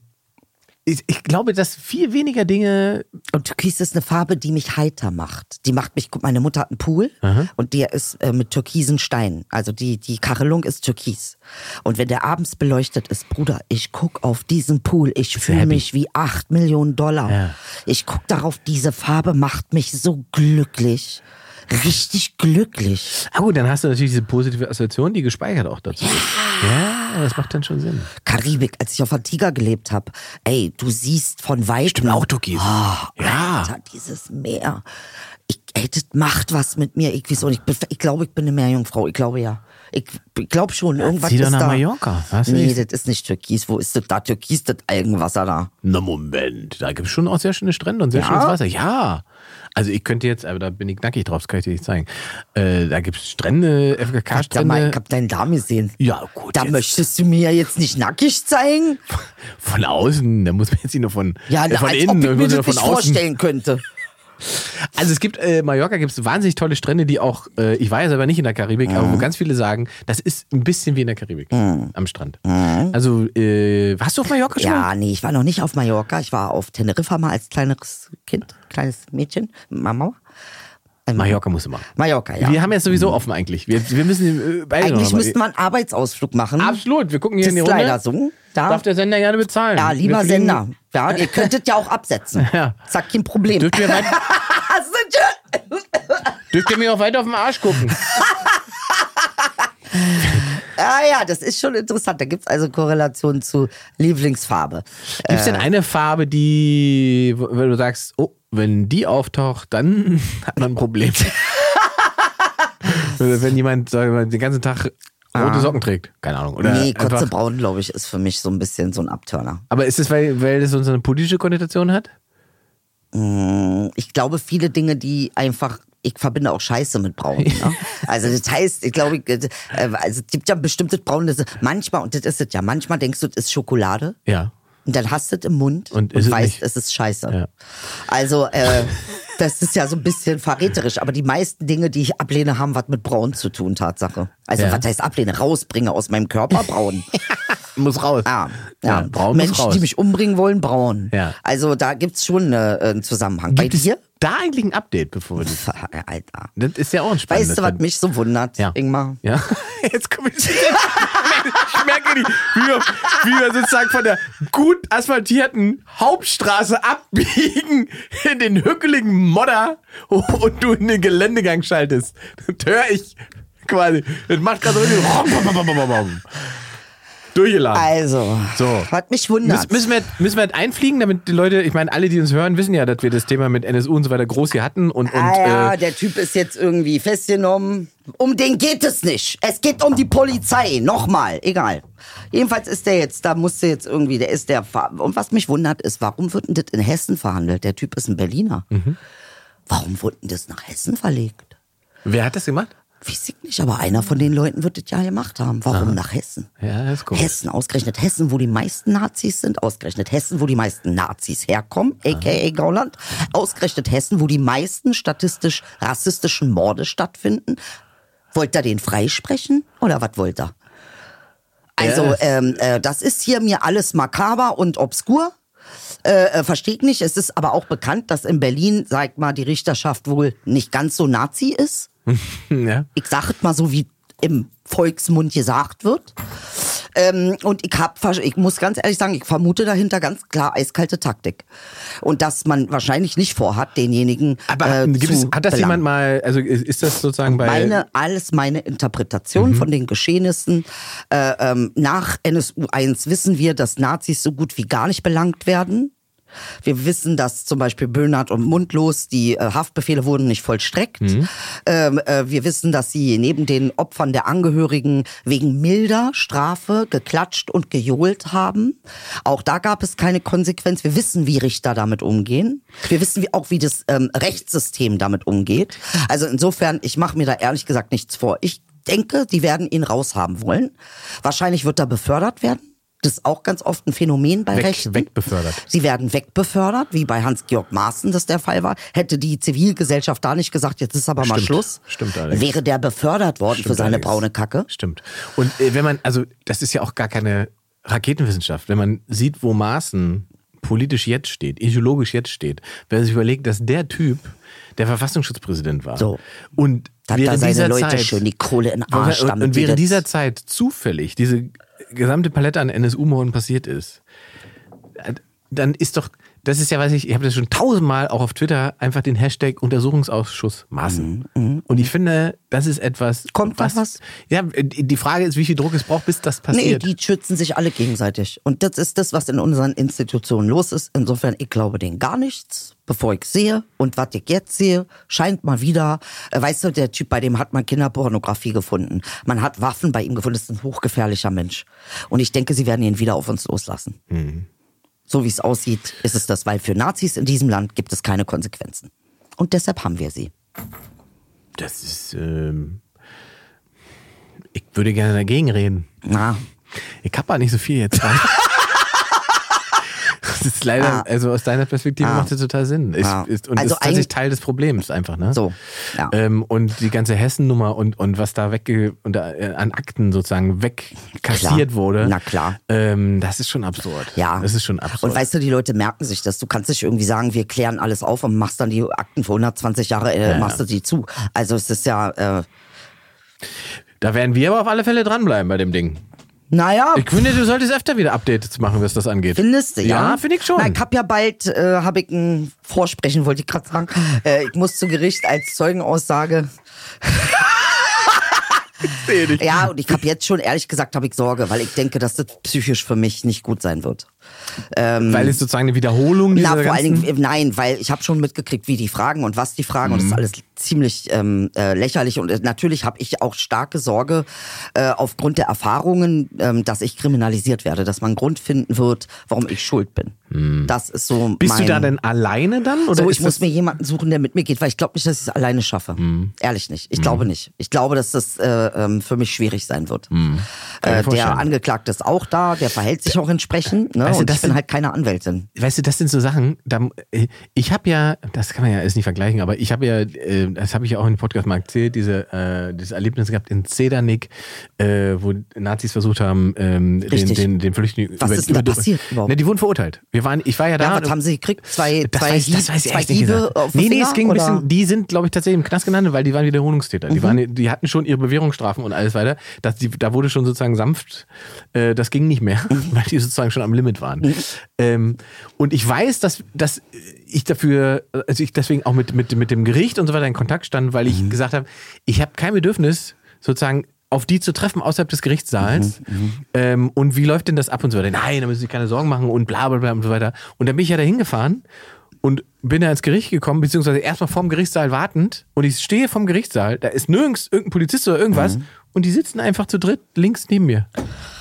Ich, ich glaube, dass viel weniger Dinge. Und Türkis ist eine Farbe, die mich heiter macht. Die macht mich, guck, meine Mutter hat einen Pool und der ist äh, mit türkisen Steinen. Also die, die Kachelung ist türkis. Und wenn der abends beleuchtet ist, Bruder, ich guck auf diesen Pool, ich fühle mich wie acht Millionen Dollar. Ja. Ich guck darauf, diese Farbe macht mich so glücklich. Richtig glücklich. Ah gut, dann hast du natürlich diese positive Assoziation, die gespeichert auch dazu ist. Ja, das macht dann schon Sinn. Karibik, als ich auf Antigua gelebt habe, ey, du siehst von weitem. Stimmt, auch türkis. Oh, Ja. Alter, dieses Meer. Ich, ey, das macht was mit mir. Ich weiß auch nicht. Ich, ich glaube, ich bin eine Meerjungfrau. Ich glaube ja. Ich, ich glaube schon. Irgendwas zieh doch ist nach da. Mallorca. Hast du nee, nicht- das ist nicht Türkis. Wo ist das da? Türkis, das Algenwasser da. Na Moment, da gibt es schon auch sehr schöne Strände und sehr Ja? schönes Wasser. Ja. Also ich könnte jetzt, aber da bin ich nackig drauf, das kann ich dir nicht zeigen. Äh, da gibt es Strände, mal, ich FKK-Strände. hab deinen Darm gesehen. Ja, gut. Da jetzt möchtest du mir jetzt nicht nackig zeigen? von außen, da muss man jetzt nicht nur von, Ja, äh, von als innen, ob ich mir das nicht außen. vorstellen könnte. Also es gibt, äh, Mallorca gibt es wahnsinnig tolle Strände, die auch, äh, ich war ja selber nicht in der Karibik, aber Mhm. wo ganz viele sagen, das ist ein bisschen wie in der Karibik am Strand. Also, äh, warst du auf Mallorca schon? Mhm. Ja, nee, ich war noch nicht auf Mallorca. Ich war auf Teneriffa mal als kleineres Kind, kleines Mädchen, Mama. Ähm, Mallorca musst du machen. Mallorca, ja. Wir haben jetzt sowieso offen eigentlich. Wir, wir müssen äh, beide Eigentlich müssten wir einen Arbeitsausflug machen. Absolut, wir gucken hier Das in die ist Runde. leider so. Ja, Darf der Sender gerne bezahlen. ja lieber Sender. Ja, ihr könntet ja auch absetzen. Ja. Sag kein Problem. Dürft ihr, weit, dürft ihr mir auch weiter auf den Arsch gucken? Ah ja, das ist schon interessant. Da gibt's also Korrelationen zu Lieblingsfarbe. Gibt es denn eine Farbe, die, wenn du sagst, oh, wenn die auftaucht, dann hat man ein Problem. wenn jemand sagen den ganzen Tag rote Socken trägt. Keine Ahnung. Oder nee, kurze Braun, glaube ich, ist für mich so ein bisschen so ein Abturner. aber ist es, weil, weil das so eine politische Konnotation hat? Ich glaube, viele Dinge, die einfach. Ich verbinde auch Scheiße mit Braun. Ne? Also das heißt, ich glaube, äh, also es gibt ja bestimmtes Braun, das manchmal, und das ist es ja, manchmal denkst du, das ist Schokolade. Ja. Und dann hast du es im Mund Und und, es weißt, nicht. es ist scheiße. Ja. Also, äh, das ist ja so ein bisschen verräterisch, aber die meisten Dinge, die ich ablehne, haben was mit Braun zu tun, Tatsache. Also, Ja. was heißt ablehne? Rausbringe aus meinem Körper, Braun. muss raus. Ah, ja. Ja, braun muss Menschen, raus. die mich umbringen wollen, braun. Ja. Also da gibt's schon äh, einen Zusammenhang. Bei Gibt es dir? Da eigentlich ein Update, bevor wir das... Alter. Das ist ja auch ein spannendes... Weißt du, was mich so wundert, Ja. Ingmar? Ja, jetzt komme ich. Ich merke, die, wie, wir, wie wir sozusagen von der gut asphaltierten Hauptstraße abbiegen in den hückeligen Modder und du in den Geländegang schaltest. Das höre ich quasi. Das macht gerade so durchgeladen. Also, So. was mich Müssen, wundert. müssen, wir, müssen wir einfliegen, damit die Leute, ich meine, alle, die uns hören, wissen ja, dass wir das Thema mit NSU und so weiter groß hier hatten und, und ah ja, äh, der Typ ist jetzt irgendwie festgenommen. Um den geht es nicht. Es geht um die Polizei. Nochmal, egal. Jedenfalls ist der jetzt, da musste jetzt irgendwie, der ist der. Und was mich wundert ist, warum wird denn das in Hessen verhandelt? Der Typ ist ein Berliner. Mhm. Warum wird denn das nach Hessen verlegt? wer hat das gemacht? Weiß ich nicht, aber einer von den Leuten wird das ja gemacht haben. Warum nach Hessen? Ja, ist komisch. Hessen, ausgerechnet Hessen, wo die meisten Nazis sind, ausgerechnet Hessen, wo die meisten Nazis herkommen, aka Gauland, ausgerechnet Hessen, wo die meisten statistisch rassistischen Morde stattfinden. Wollt ihr den freisprechen oder was wollt ihr? Also, ähm, äh, das ist hier mir alles makaber und obskur. Äh, äh, Verstehe ich nicht. Es ist aber auch bekannt, dass in Berlin, sag mal, die Richterschaft wohl nicht ganz so Nazi ist Ja. ich sag es mal so, wie im Volksmund gesagt wird. Ähm, und ich hab, ich muss ganz ehrlich sagen, ich vermute dahinter ganz klar eiskalte Taktik. Und dass man wahrscheinlich nicht vorhat, denjenigen Aber äh, gibt zu es, hat das belangen. jemand mal, also ist das sozusagen bei. Meine, alles meine Interpretation von den Geschehnissen. Äh, ähm, nach NSU 1 wissen wir, dass Nazis so gut wie gar nicht belangt werden. Wir wissen, dass zum Beispiel Böhnert und Mundlos die äh, Haftbefehle wurden nicht vollstreckt. Ähm, äh, wir wissen, dass sie neben den Opfern der Angehörigen wegen milder Strafe geklatscht und gejohlt haben. Auch da gab es keine Konsequenz. Wir wissen, wie Richter damit umgehen. Wir wissen auch, wie das ähm, Rechtssystem damit umgeht. Also insofern, ich mache mir da ehrlich gesagt nichts vor. Ich denke, die werden ihn raushaben wollen. Wahrscheinlich wird er befördert werden. Das ist auch ganz oft ein Phänomen bei Weg- Rechten. wegbefördert. Sie werden wegbefördert, wie bei Hans-Georg Maaßen das der Fall war. Hätte die Zivilgesellschaft da nicht gesagt, jetzt ist aber mal Stimmt. Schluss, Stimmt wäre der befördert worden für Stimmt seine allerdings. braune Kacke. Stimmt. Und äh, wenn man, also das ist ja auch gar keine Raketenwissenschaft, wenn man sieht, wo Maaßen politisch jetzt steht, ideologisch jetzt steht, wenn man sich überlegt, dass der Typ der Verfassungsschutzpräsident war. So. Und Da hat während seine dieser Leute Zeit, schön die Kohle in Arsch und, und während dieser Zeit zufällig diese gesamte Palette an NSU-Morden passiert ist, dann ist doch, das ist ja, weiß ich, ich habe das schon tausendmal auch auf Twitter einfach den Hashtag Untersuchungsausschuss Maßen. Und ich finde, das ist etwas. Mhm, Kommt was, was? Ja, die Frage ist, wie viel Druck es braucht, bis das Nee, passiert. die schützen sich alle gegenseitig. Und das ist das, was in unseren Institutionen los ist. Insofern, ich glaube denen gar nichts, bevor ich sehe. Und was ich jetzt sehe, scheint mal wieder, äh, weißt du, der Typ, bei dem hat man Kinderpornografie gefunden. Man hat Waffen bei ihm gefunden. Das ist ein hochgefährlicher Mensch. Und ich denke, sie werden ihn wieder auf uns loslassen. So wie es aussieht, ist es das, weil für Nazis in diesem Land gibt es keine Konsequenzen. Und deshalb haben wir sie. das ist. Ähm, ich würde gerne dagegen reden. Na, Ich habe nicht so viel jetzt. Das ist leider, Ah. also aus deiner Perspektive Ah. macht das total Sinn. Ist, Ah. ist, und Also ist tatsächlich Teil des Problems einfach, ne? So, ja. Ähm, und die ganze Hessen-Nummer und, und was da wegge und, äh, an Akten sozusagen wegkassiert wurde. Na klar. Ähm, das ist schon absurd. Ja. Das ist schon absurd. Und weißt du, die Leute merken sich das. Du kannst nicht irgendwie sagen, wir klären alles auf und machst dann die Akten für 120 Jahre, äh, Ja. machst du die zu. Also es ist ja, äh, da werden wir aber auf alle Fälle dranbleiben bei dem Ding. Naja, Ich finde, du solltest öfter wieder Updates machen, was das angeht. findest du, ja? Ja, finde ich schon. Na, ich hab ja bald, äh, hab ich ein Vorsprechen, wollte ich gerade sagen. Äh, ich muss zu Gericht als Zeugenaussage. Ja, und ich habe jetzt schon, ehrlich gesagt, habe ich Sorge, weil ich denke, dass das psychisch für mich nicht gut sein wird. Weil es sozusagen eine Wiederholung dieser Na, vor allen. Dingen, nein, weil ich habe schon mitgekriegt, wie die fragen und was die fragen und das ist alles ziemlich ähm, äh, lächerlich und äh, natürlich habe ich auch starke Sorge äh, aufgrund der Erfahrungen, ähm, dass ich kriminalisiert werde, dass man einen Grund finden wird, warum ich schuld bin. Das ist so Bist mein... du da denn alleine dann? Oder so, ich muss mir jemanden suchen, der mit mir geht, weil ich glaube nicht, dass ich es alleine schaffe. Ehrlich nicht. Ich glaube nicht. Ich glaube, dass das äh, ähm, für mich schwierig sein wird. Äh, der. Angeklagte ist auch da, der verhält sich auch entsprechend. Ne? Weißt du, das ich bin sind- halt keine Anwältin. Weißt du, das sind so Sachen, da, äh, ich habe ja, das kann man ja jetzt nicht vergleichen, aber ich habe ja, äh, das habe ich ja auch in dem Podcast mal erzählt, diese, äh, dieses Erlebnis gehabt in Zedernick, äh, wo Nazis versucht haben, ähm, den, den, den Flüchtlingen Was ist denn da passiert überhaupt? Ne, die wurden verurteilt. Wir waren, ich war ja da. Ja, und- was haben sie gekriegt? Zwei, das zwei, weiß, das weiß zwei gesagt. auf Nee, nee, es ging ein oder? Mhm. bisschen, die sind, glaube ich, tatsächlich im Knast gelandet, weil die waren Wiederholungstäter. Die, waren, die hatten schon ihre Bewährungsstrafen und alles weiter. Das, die, da wurde schon sozusagen sanft, äh, das ging nicht mehr, Mhm. weil die sozusagen schon am Limit waren. Ähm, und ich weiß, dass, dass ich dafür, also ich deswegen auch mit, mit, mit dem Gericht und so weiter in Kontakt stand, weil ich Mhm. gesagt habe, ich habe kein Bedürfnis, sozusagen auf die zu treffen außerhalb des Gerichtssaals. Mhm, Ähm, und wie läuft denn das ab und so weiter? Nein, da müssen Sie sich keine Sorgen machen und bla bla bla und so weiter. Und dann bin ich ja da hingefahren und bin da ins Gericht gekommen, beziehungsweise erstmal vorm Gerichtssaal wartend. Und ich stehe vorm Gerichtssaal, da ist nirgends irgendein Polizist oder irgendwas. Mhm. Und die sitzen einfach zu dritt links neben mir.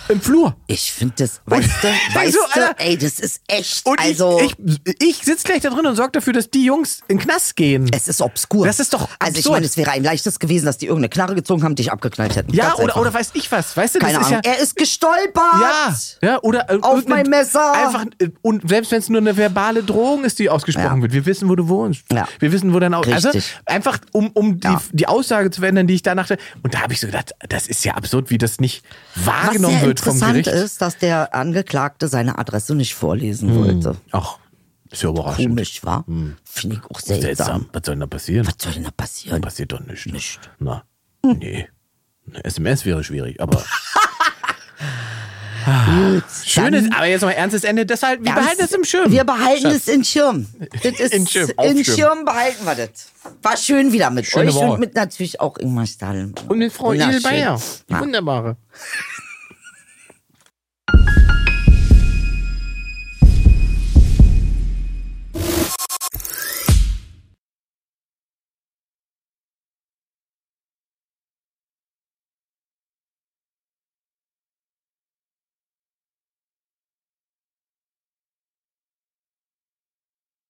Im Flur. Ich finde das, weißt du, weißt so, du, ey, das ist echt, Und also, ich, ich, ich sitze gleich da drin und sorge dafür, dass die Jungs in den Knast gehen. es ist obskur. Das ist doch Also ich absurd. meine, es wäre ein leichtes gewesen, dass die irgendeine Knarre gezogen haben, dich abgeknallt hätten. ja, Ganz oder, einfach. oder weiß ich was. Weißt du, Keine das ist Ahnung. ja. er ist gestolpert. Ja, ja, oder äh, Auf mein Messer. Einfach äh, und selbst wenn es nur eine verbale Drohung ist, die ausgesprochen Ja. wird, wir wissen, wo du wohnst. Ja. Wir wissen, wo dein Auto. Also Richtig. einfach um um die, Ja. die Aussage zu verändern, die ich da dachte. Und da habe ich so gedacht, das ist ja absurd, wie das nicht wahrgenommen wird interessant ist, dass der Angeklagte seine Adresse nicht vorlesen wollte. Ach, ist ja überraschend. Komisch, war? Finde ich auch seltsam. Seltsam. Was soll denn da passieren? Was soll denn da passieren? Passiert doch nichts. Nicht. Na, nee. Eine SMS wäre schwierig, aber. Ah, Schönes, Dann- aber jetzt mal ernstes Ende. Deshalb, wir behalten es im Schirm. Wir behalten es in Schirm. Das ist In Schirm, in Schirm. Schirm behalten wir das. War schön wieder mit Schöne euch Woche. und mit natürlich auch Ingmar Stahl. Und mit Frau Bayer. Die Ja. Wunderbare.